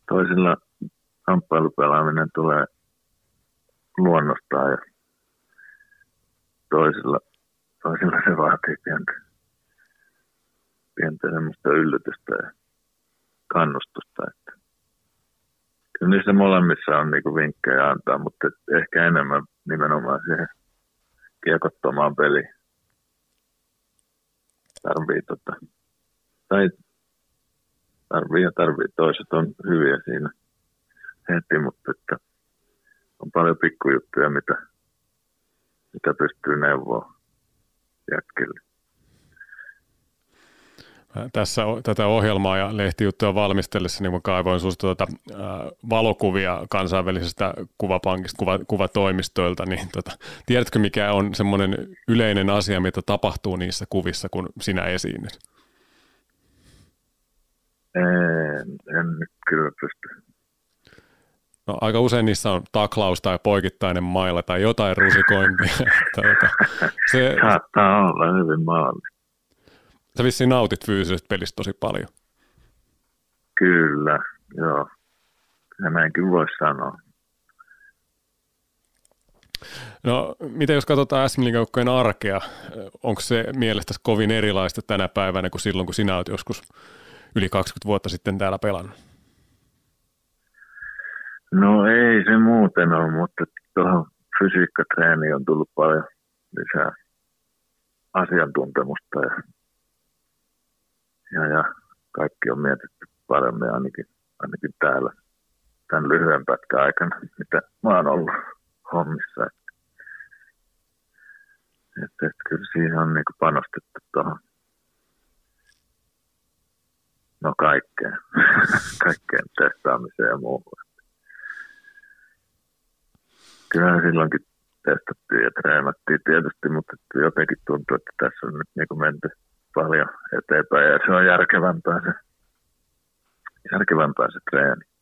toisilla kamppailupelaaminen tulee luonnostaan ja toisilla toisilla se vaatii pientä, pientä semmoista yllytystä ja kannustusta. Että kyllä niissä molemmissa on niinku vinkkejä antaa, mutta ehkä enemmän nimenomaan siihen kiekottomaan peliin. Tarvii tota, tai tarvii ja tarvii. Toiset on hyviä siinä heti, mutta että on paljon pikkujuttuja, mitä, mitä pystyy neuvoa jätkille. Tässä tätä ohjelmaa ja lehtijuttuja valmistellessa niin mä kaivoin sinusta tuota, äh, valokuvia kansainvälisestä kuvapankista, kuva, kuvatoimistoilta, niin tota, tiedätkö mikä on semmoinen yleinen asia, mitä tapahtuu niissä kuvissa, kun sinä esiinnyt? En, en nyt kyllä pysty. No, aika usein niissä on taklaus tai poikittainen mailla tai jotain rusikointia. tuota, se, Saattaa olla hyvin maallista. Sä vissiin nautit fyysisestä pelistä tosi paljon. Kyllä, joo. Ja näin kyllä voisi sanoa. No, miten jos katsotaan s arkea, onko se mielestäsi kovin erilaista tänä päivänä kuin silloin, kun sinä olet joskus yli 20 vuotta sitten täällä pelannut? No ei se muuten ole, mutta tuohon fysiikkatreeniin on tullut paljon lisää asiantuntemusta ja, ja, ja kaikki on mietitty paremmin ainakin, ainakin täällä tämän lyhyen pätkän aikana, mitä mä oon ollut hommissa. Että, että, että kyllä siihen on niin panostettu tuohon No kaikkeen. kaikkeen testaamiseen ja muuhun. Kyllähän silloinkin testattiin ja treenattiin tietysti, mutta jotenkin tuntuu, että tässä on nyt niin menty paljon eteenpäin ja se on järkevämpää se, järkevämpää se treeni.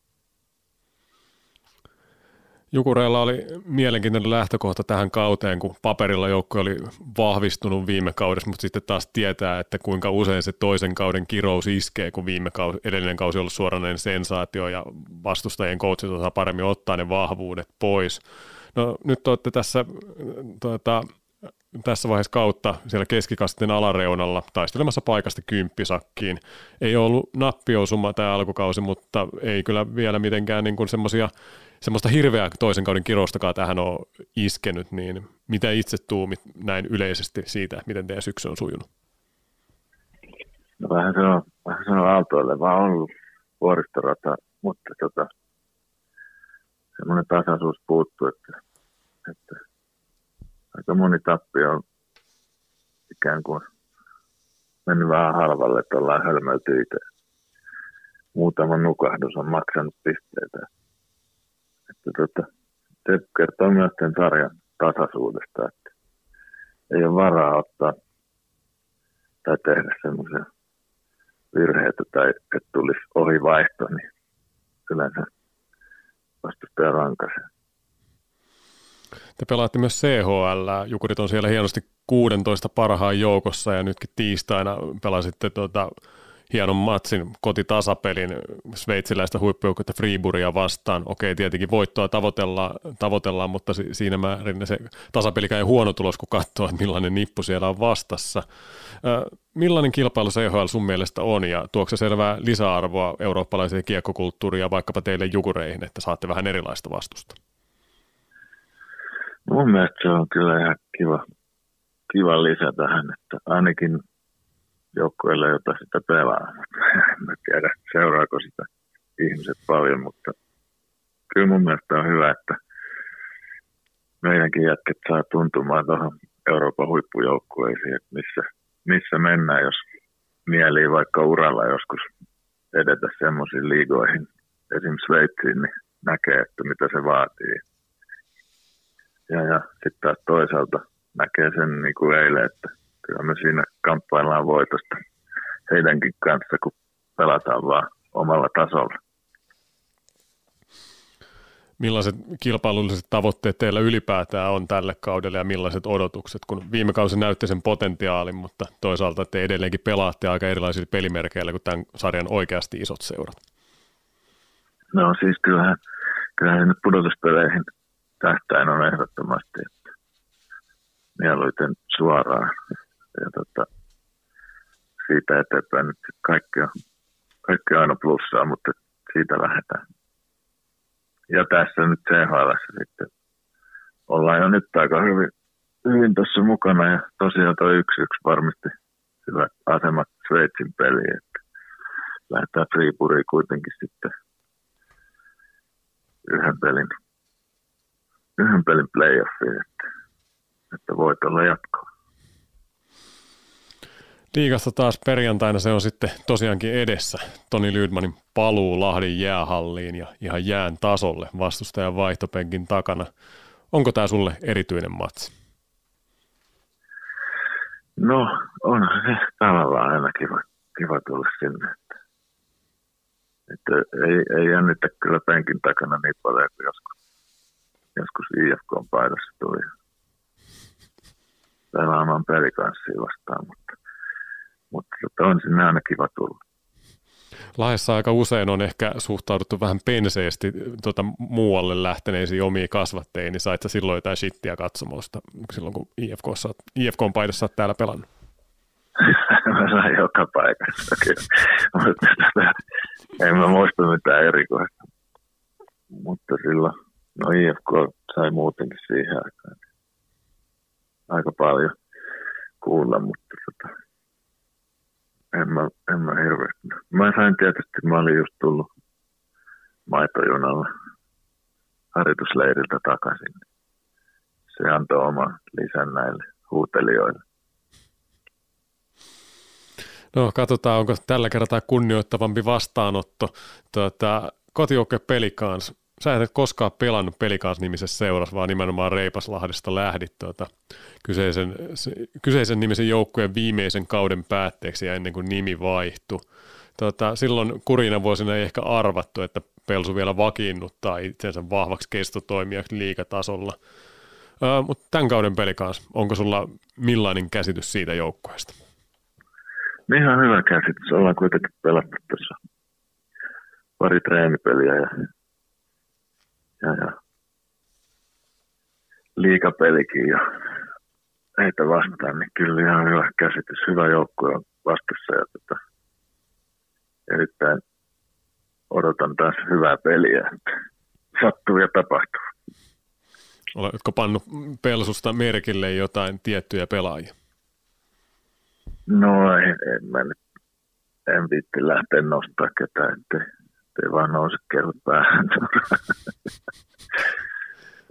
Jukureilla oli mielenkiintoinen lähtökohta tähän kauteen, kun paperilla joukko oli vahvistunut viime kaudessa, mutta sitten taas tietää, että kuinka usein se toisen kauden kirous iskee, kun viime kausi, edellinen kausi ollut suoranainen sensaatio ja vastustajien coachit osaa paremmin ottaa ne vahvuudet pois. No nyt olette tässä tuota, tässä vaiheessa kautta siellä keskikastin alareunalla taistelemassa paikasta kymppisakkiin. Ei ollut nappiosuma tämä alkukausi, mutta ei kyllä vielä mitenkään niin semmoisia semmoista hirveää toisen kauden kiroustakaan tähän on iskenyt, niin mitä itse tuumit näin yleisesti siitä, miten teidän syksy on sujunut? No vähän se on, vähän se on aaltoille vaan ollut vuoristorata, mutta tota, semmoinen tasaisuus puuttuu, että, että aika moni tappi on ikään kuin mennyt vähän halvalle, että ollaan hölmöilty itse. Muutama nukahdus on maksanut pisteitä että tota, se kertoo myös tämän sarjan tasaisuudesta, että ei ole varaa ottaa tai tehdä semmoisia virheitä tai että tulisi ohi vaihto, niin yleensä vastustaja rankaisee. Te pelaatte myös CHL. Jukurit on siellä hienosti 16 parhaan joukossa ja nytkin tiistaina pelasitte tuota hienon matsin, kotitasapelin sveitsiläistä huippujoukkoita Friburia vastaan. Okei, tietenkin voittoa tavoitellaan, tavoitellaan mutta siinä määrin se tasapelikään ei huono tulos, kun katsoo, että millainen nippu siellä on vastassa. Millainen kilpailu CHL sun mielestä on ja tuokse se selvää lisäarvoa eurooppalaiseen kiekkokulttuuriin ja vaikkapa teille jukureihin, että saatte vähän erilaista vastusta? Mun mielestä se on kyllä ihan kiva, kiva lisä tähän, että ainakin joukkueelle, jota sitä pelaa. en tiedä, seuraako sitä ihmiset paljon, mutta kyllä mun mielestä on hyvä, että meidänkin jätket saa tuntumaan tuohon Euroopan huippujoukkueisiin, että missä, missä mennään, jos mieli vaikka uralla joskus edetä semmoisiin liigoihin, esimerkiksi Sveitsiin, niin näkee, että mitä se vaatii. Ja, ja sitten taas toisaalta näkee sen niin kuin eilen, että kyllä me siinä kamppaillaan voitosta heidänkin kanssa, kun pelataan vaan omalla tasolla. Millaiset kilpailulliset tavoitteet teillä ylipäätään on tälle kaudelle ja millaiset odotukset, kun viime kausi näytti sen potentiaalin, mutta toisaalta te edelleenkin pelaatte aika erilaisilla pelimerkeillä kuin tämän sarjan oikeasti isot seurat? No siis kyllähän, kyllähän nyt pudotuspeleihin tähtäin on ehdottomasti, että mieluiten suoraan. Ja tota, siitä eteenpäin nyt kaikki on, kaikki on aina plussaa, mutta siitä lähdetään. Ja tässä nyt CHL sitten ollaan jo nyt aika hyvin, hyvin tuossa mukana ja tosiaan tuo yksi yksi varmasti hyvä asema Sveitsin peliin, että lähdetään Freeburiin kuitenkin sitten yhden pelin, yhden pelin playoffiin, että, että voit olla jatkoa. Liigassa taas perjantaina se on sitten tosiaankin edessä. Toni Lydmanin paluu Lahdin jäähalliin ja ihan jään tasolle vastustajan vaihtopenkin takana. Onko tämä sulle erityinen matsi? No, on se tavallaan aina kiva, kiva tulla sinne. Että, että ei, ei jännitä kyllä penkin takana niin paljon kuin joskus, joskus IFK on paidassa tuli pelaamaan pelikanssia vastaan, mutta mutta tota, on sinne aina kiva tulla. Lahdessa aika usein on ehkä suhtauduttu vähän penseesti tota, muualle lähteneisiin omiin kasvatteihin, niin sait sä silloin jotain shittiä katsomosta silloin, kun IFK, saat, IFK on paidassa oot täällä pelannut? mä sain joka paikassa, mutta tota, en mä muista mitään erikoista. Mutta silloin, no IFK sai muutenkin siihen aikaan aika paljon kuulla, mutta tota, en mä, en mä hirveästi. Mä sain tietysti, mä olin just tullut maitojunalla harjoitusleiriltä takaisin. Se antoi oman lisän näille huutelijoille. No katsotaan, onko tällä kertaa kunnioittavampi vastaanotto. Tuota, kotijoukkue Pelikans. Sä et koskaan pelannut Pelikans-nimisessä seurassa, vaan nimenomaan Reipaslahdesta lähdit tuota, kyseisen, kyseisen nimisen joukkueen viimeisen kauden päätteeksi ja ennen kuin nimi vaihtui. Tota, silloin kurina vuosina ei ehkä arvattu, että Pelsu vielä vakiinnuttaa itsensä vahvaksi kestotoimijaksi liikatasolla. Mutta tämän kauden peli kanssa, onko sulla millainen käsitys siitä joukkueesta? Ihan hyvä käsitys. Ollaan kuitenkin pelattu tuossa pari treenipeliä ja, ja, ja liikapelikin ja heitä vastaan, niin kyllä ihan hyvä käsitys. Hyvä joukkue on vastassa ja tota, erittäin odotan taas hyvää peliä. Että sattuu ja tapahtuu. Oletko pannut Pelsusta merkille jotain tiettyjä pelaajia? No en, en mä nyt, en viitti lähteä nostaa ketään, ettei, ettei vaan nouse kehut päähän.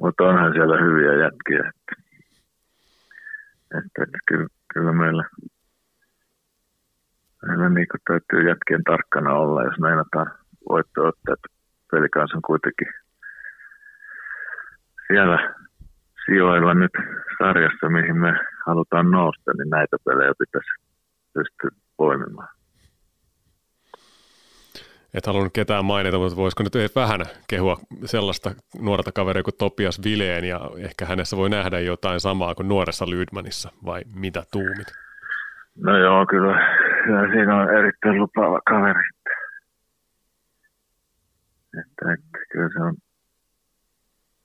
Mutta onhan siellä hyviä jätkiä. Että että, että kyllä, kyllä meillä, meillä niin täytyy jätkien tarkkana olla, jos meinataan voitto ottaa, että pelikans on kuitenkin siellä sijoilla nyt sarjassa, mihin me halutaan nousta, niin näitä pelejä pitäisi pystyä poimimaan et halunnut ketään mainita, mutta voisiko nyt vähän kehua sellaista nuorta kaveria kuin Topias Vileen ja ehkä hänessä voi nähdä jotain samaa kuin nuoressa Lydmanissa vai mitä tuumit? No joo, kyllä, kyllä siinä on erittäin lupaava kaveri. Että, että kyllä se on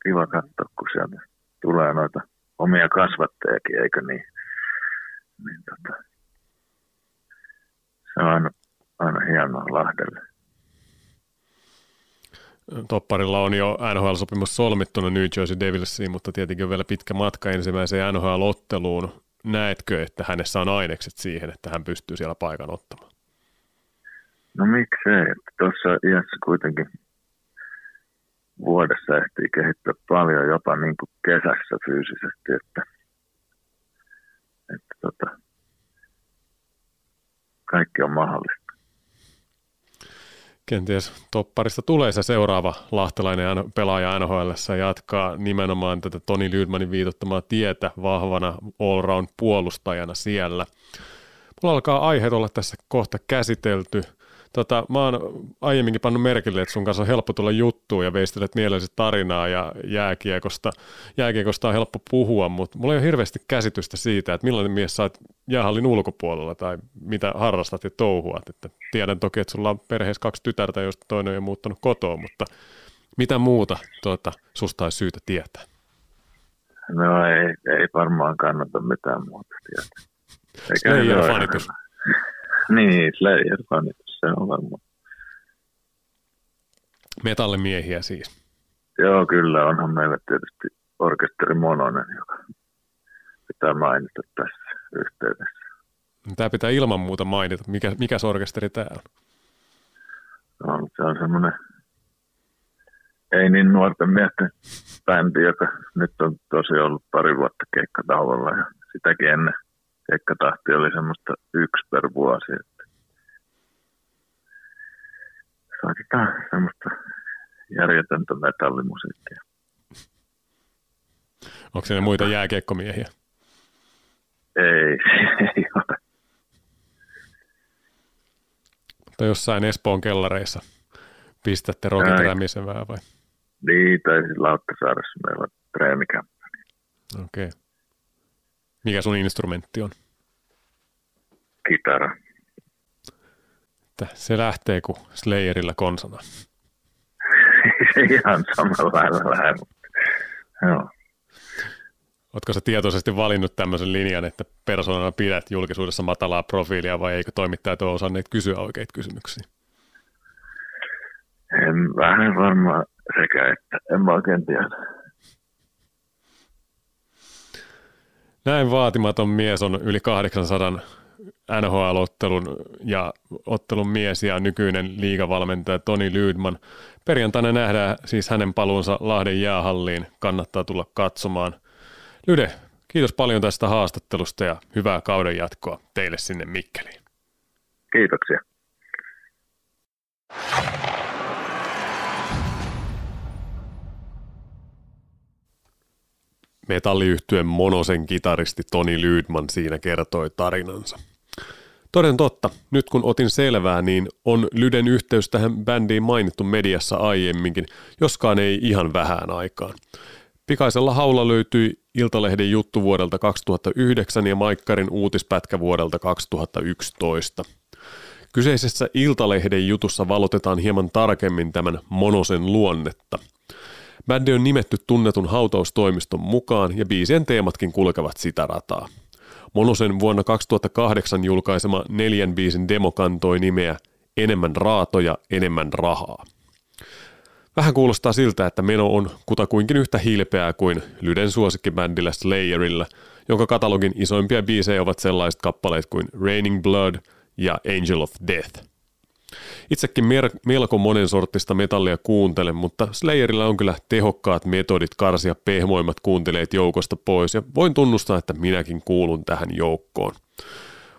kiva katsoa, kun sieltä tulee noita omia kasvattajakin, eikö niin? niin tota, se on aina, aina hienoa Lahdelle. Topparilla on jo NHL-sopimus solmittuna New Jersey Devilsiin, mutta tietenkin on vielä pitkä matka ensimmäiseen NHL-otteluun. Näetkö, että hänessä on ainekset siihen, että hän pystyy siellä paikan ottamaan? No miksei, että tuossa iässä kuitenkin vuodessa ehtii kehittyä paljon, jopa niin kuin kesässä fyysisesti, että, että tota, kaikki on mahdollista kenties topparista tulee se seuraava lahtelainen pelaaja NHL ja jatkaa nimenomaan tätä Toni Lydmanin viitottamaa tietä vahvana allround puolustajana siellä. Mulla alkaa aiheet olla tässä kohta käsitelty – Tota, mä oon aiemminkin pannut merkille, että sun kanssa on helppo tulla juttuun ja veistelet mielellisesti tarinaa ja jääkiekosta. Jääkiekosta on helppo puhua, mutta mulla ei ole hirveästi käsitystä siitä, että millainen mies sä oot jäähallin ulkopuolella tai mitä harrastat ja touhuat. Että tiedän toki, että sulla on perheessä kaksi tytärtä, joista toinen on jo muuttanut kotoa, mutta mitä muuta tuota, susta olisi syytä tietää? No ei, ei varmaan kannata mitään muuta tietää. Slayer-fanitus. Niin, Slayer-fanitus, se on varmaan. Metallimiehiä siis. Joo, kyllä, onhan meillä tietysti orkesteri Mononen, joka pitää mainita tässä yhteydessä. Tämä pitää ilman muuta mainita. Mikä, mikä orkesteri tämä on? No, se on semmoinen ei niin nuorten miesten bändi, joka nyt on tosi ollut pari vuotta keikkatauolla ja sitäkin ennen keikkatahti oli semmoista yksi per vuosi. Että soitetaan semmoista järjetöntä metallimusiikkia. Onko siellä muita jääkiekkomiehiä? Ei, ei ole. Tai jossain Espoon kellareissa pistätte Rämisen vähän vai? Niin, tai siis Lauttasaaressa meillä on treenikämppä. Okei. Okay. Mikä sun instrumentti on? Kitara. Että se lähtee kuin Slayerilla konsana. se ihan samalla lailla lähde, joo. Oletko sä tietoisesti valinnut tämmöisen linjan, että persoonana pidät julkisuudessa matalaa profiilia vai eikö toimittajat ole osanneet kysyä oikeita kysymyksiä? En vähän varmaan sekä että, en mä oikein tiedä. Näin vaatimaton mies on yli 800 NHL-ottelun ja ottelun mies ja nykyinen liigavalmentaja Toni Lydman. Perjantaina nähdään siis hänen paluunsa Lahden jäähalliin. Kannattaa tulla katsomaan. Lyde, kiitos paljon tästä haastattelusta ja hyvää kauden jatkoa teille sinne Mikkeliin. Kiitoksia. Metalliyhtyön Monosen kitaristi Toni Lydman siinä kertoi tarinansa. Toden totta, nyt kun otin selvää, niin on Lyden yhteys tähän bändiin mainittu mediassa aiemminkin, joskaan ei ihan vähän aikaan. Pikaisella haulla löytyi Iltalehden juttu vuodelta 2009 ja Maikkarin uutispätkä vuodelta 2011. Kyseisessä Iltalehden jutussa valotetaan hieman tarkemmin tämän Monosen luonnetta – Bändi on nimetty tunnetun hautaustoimiston mukaan ja biisien teematkin kulkevat sitä rataa. Monosen vuonna 2008 julkaisema neljän biisin demo kantoi nimeä Enemmän raatoja, enemmän rahaa. Vähän kuulostaa siltä, että meno on kutakuinkin yhtä hilpeää kuin Lyden suosikkibändillä Slayerilla, jonka katalogin isoimpia biisejä ovat sellaiset kappaleet kuin Raining Blood ja Angel of Death – Itsekin melko monen sortista metallia kuuntelen, mutta Slayerilla on kyllä tehokkaat metodit karsia pehmoimmat kuunteleet joukosta pois ja voin tunnustaa, että minäkin kuulun tähän joukkoon.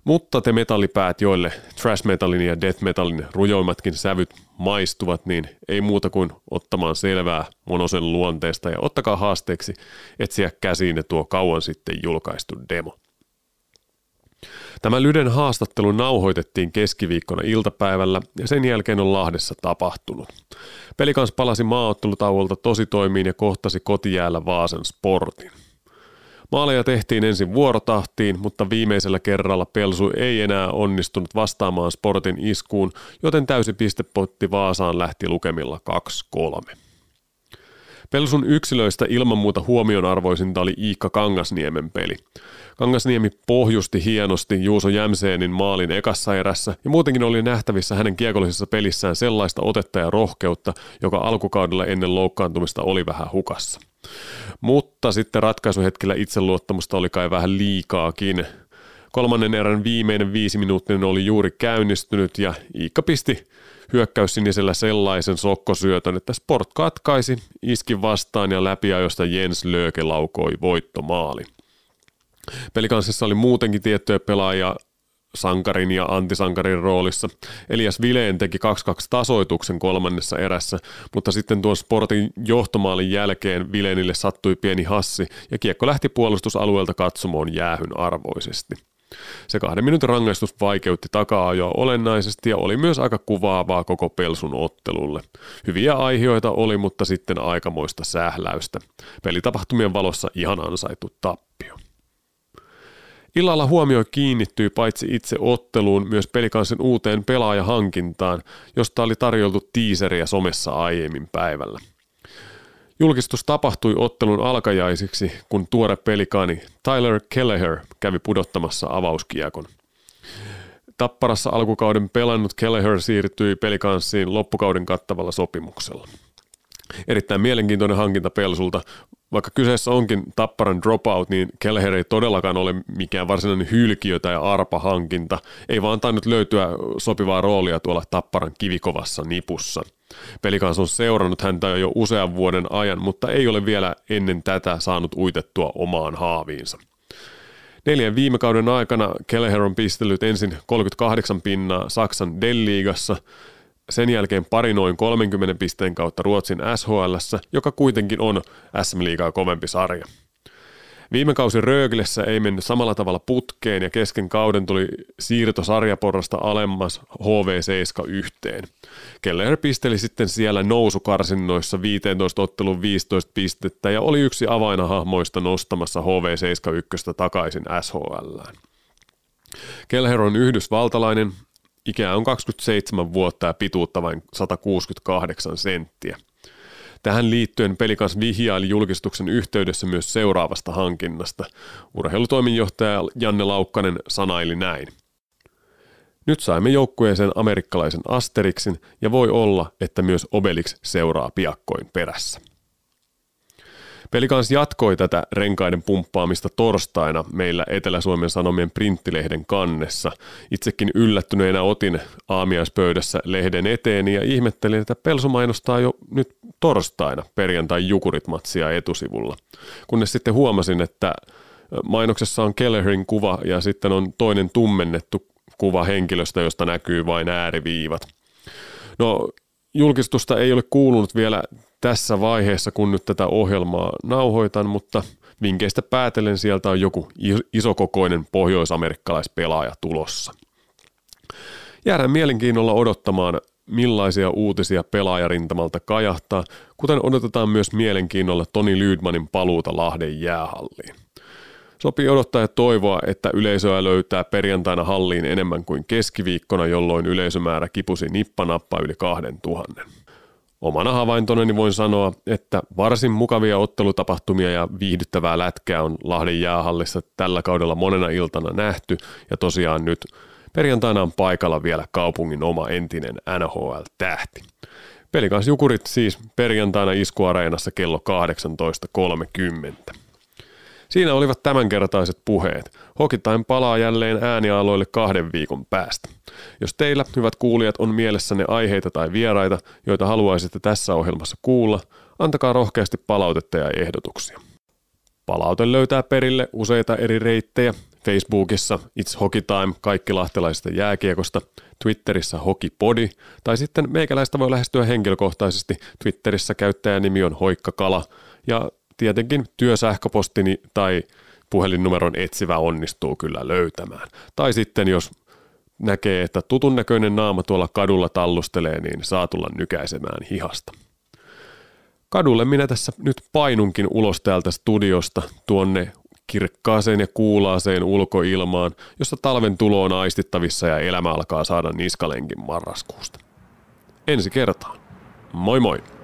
Mutta te metallipäät, joille trash metalin ja death metalin rujoimmatkin sävyt maistuvat, niin ei muuta kuin ottamaan selvää monosen luonteesta ja ottakaa haasteeksi etsiä käsiin tuo kauan sitten julkaistu demo. Tämä Lyden haastattelu nauhoitettiin keskiviikkona iltapäivällä ja sen jälkeen on Lahdessa tapahtunut. Pelikans palasi maaottelutauolta tositoimiin ja kohtasi kotijäällä Vaasan sportin. Maaleja tehtiin ensin vuorotahtiin, mutta viimeisellä kerralla Pelsu ei enää onnistunut vastaamaan sportin iskuun, joten täysi pistepotti Vaasaan lähti lukemilla 2-3. Pelsun yksilöistä ilman muuta huomionarvoisinta oli Iikka Kangasniemen peli. Kangasniemi pohjusti hienosti Juuso Jämseenin maalin ekassa erässä ja muutenkin oli nähtävissä hänen kiekollisessa pelissään sellaista otetta ja rohkeutta, joka alkukaudella ennen loukkaantumista oli vähän hukassa. Mutta sitten ratkaisuhetkellä itseluottamusta oli kai vähän liikaakin. Kolmannen erän viimeinen viisi minuuttinen oli juuri käynnistynyt ja Iikka pisti hyökkäyssinisellä sellaisen sokkosyötön, että Sport katkaisi, iski vastaan ja läpiajosta Jens Lööke laukoi voittomaali. Pelikanssissa oli muutenkin tiettyjä pelaajia sankarin ja antisankarin roolissa. Elias Vileen teki 2-2 tasoituksen kolmannessa erässä, mutta sitten tuon sportin johtomaalin jälkeen Vileenille sattui pieni hassi ja kiekko lähti puolustusalueelta katsomoon jäähyn arvoisesti. Se kahden minuutin rangaistus vaikeutti taka-ajoa olennaisesti ja oli myös aika kuvaavaa koko Pelsun ottelulle. Hyviä aiheita oli, mutta sitten aikamoista sähläystä. Pelitapahtumien valossa ihan ansaitu tappio. Illalla huomio kiinnittyy paitsi itse otteluun myös pelikansin uuteen pelaajahankintaan, josta oli tarjoltu tiiseriä somessa aiemmin päivällä. Julkistus tapahtui ottelun alkajaisiksi, kun tuore pelikaani Tyler Kelleher kävi pudottamassa avauskiekon. Tapparassa alkukauden pelannut Kelleher siirtyi pelikanssiin loppukauden kattavalla sopimuksella. Erittäin mielenkiintoinen hankinta Pelsulta. Vaikka kyseessä onkin Tapparan dropout, niin Kelleher ei todellakaan ole mikään varsinainen hylkiö tai arpa hankinta. Ei vaan tainnut löytyä sopivaa roolia tuolla Tapparan kivikovassa nipussa. Pelikans on seurannut häntä jo usean vuoden ajan, mutta ei ole vielä ennen tätä saanut uitettua omaan haaviinsa. Neljän viime kauden aikana Kelleher on pistellyt ensin 38 pinnaa Saksan Delliigassa, sen jälkeen pari noin 30 pisteen kautta Ruotsin SHL, joka kuitenkin on SM-liigaa kovempi sarja. Viime kausi Röglessä ei mennyt samalla tavalla putkeen ja kesken kauden tuli siirto sarjaporrasta alemmas HV7 yhteen. Keller pisteli sitten siellä nousukarsinnoissa 15 ottelun 15 pistettä ja oli yksi avainahahmoista nostamassa HV71 takaisin SHL. Kelher on yhdysvaltalainen, Ikää on 27 vuotta ja pituutta vain 168 senttiä. Tähän liittyen Pelikans vihjaili julkistuksen yhteydessä myös seuraavasta hankinnasta. Urheilutoiminjohtaja Janne Laukkanen sanaili näin. Nyt saimme joukkueeseen amerikkalaisen Asterixin ja voi olla, että myös Obelix seuraa piakkoin perässä. Pelikans jatkoi tätä renkaiden pumppaamista torstaina meillä Etelä-Suomen Sanomien printtilehden kannessa. Itsekin yllättyneenä otin aamiaispöydässä lehden eteeni ja ihmettelin, että Pelso mainostaa jo nyt torstaina perjantai jukuritmatsia etusivulla. Kunnes sitten huomasin, että mainoksessa on Kellerin kuva ja sitten on toinen tummennettu kuva henkilöstä, josta näkyy vain ääriviivat. No, julkistusta ei ole kuulunut vielä tässä vaiheessa, kun nyt tätä ohjelmaa nauhoitan, mutta vinkkeistä päätellen sieltä on joku isokokoinen pohjoisamerikkalaispelaaja tulossa. Jäädään mielenkiinnolla odottamaan, millaisia uutisia pelaajarintamalta kajahtaa, kuten odotetaan myös mielenkiinnolla Toni Lydmanin paluuta Lahden jäähalliin. Sopii odottaa ja toivoa, että yleisöä löytää perjantaina halliin enemmän kuin keskiviikkona, jolloin yleisömäärä kipusi nippanappa yli kahden tuhannen. Omana havaintonani voin sanoa, että varsin mukavia ottelutapahtumia ja viihdyttävää lätkää on Lahden jäähallissa tällä kaudella monena iltana nähty ja tosiaan nyt perjantaina on paikalla vielä kaupungin oma entinen NHL-tähti. Pelikans Jukurit siis perjantaina iskuareenassa kello 18.30. Siinä olivat tämänkertaiset puheet. Hokitain palaa jälleen äänialoille kahden viikon päästä. Jos teillä, hyvät kuulijat, on mielessänne aiheita tai vieraita, joita haluaisitte tässä ohjelmassa kuulla, antakaa rohkeasti palautetta ja ehdotuksia. Palaute löytää perille useita eri reittejä. Facebookissa It's Hockey Time kaikki lahtelaisesta jääkiekosta, Twitterissä Hokipodi, tai sitten meikäläistä voi lähestyä henkilökohtaisesti. Twitterissä käyttäjänimi on Hoikkakala, ja tietenkin työsähköpostini tai puhelinnumeron etsivä onnistuu kyllä löytämään. Tai sitten jos näkee, että tutun näköinen naama tuolla kadulla tallustelee, niin saa tulla nykäisemään hihasta. Kadulle minä tässä nyt painunkin ulos täältä studiosta tuonne kirkkaaseen ja kuulaaseen ulkoilmaan, jossa talven tulo on aistittavissa ja elämä alkaa saada niskalenkin marraskuusta. Ensi kertaan. Moi moi!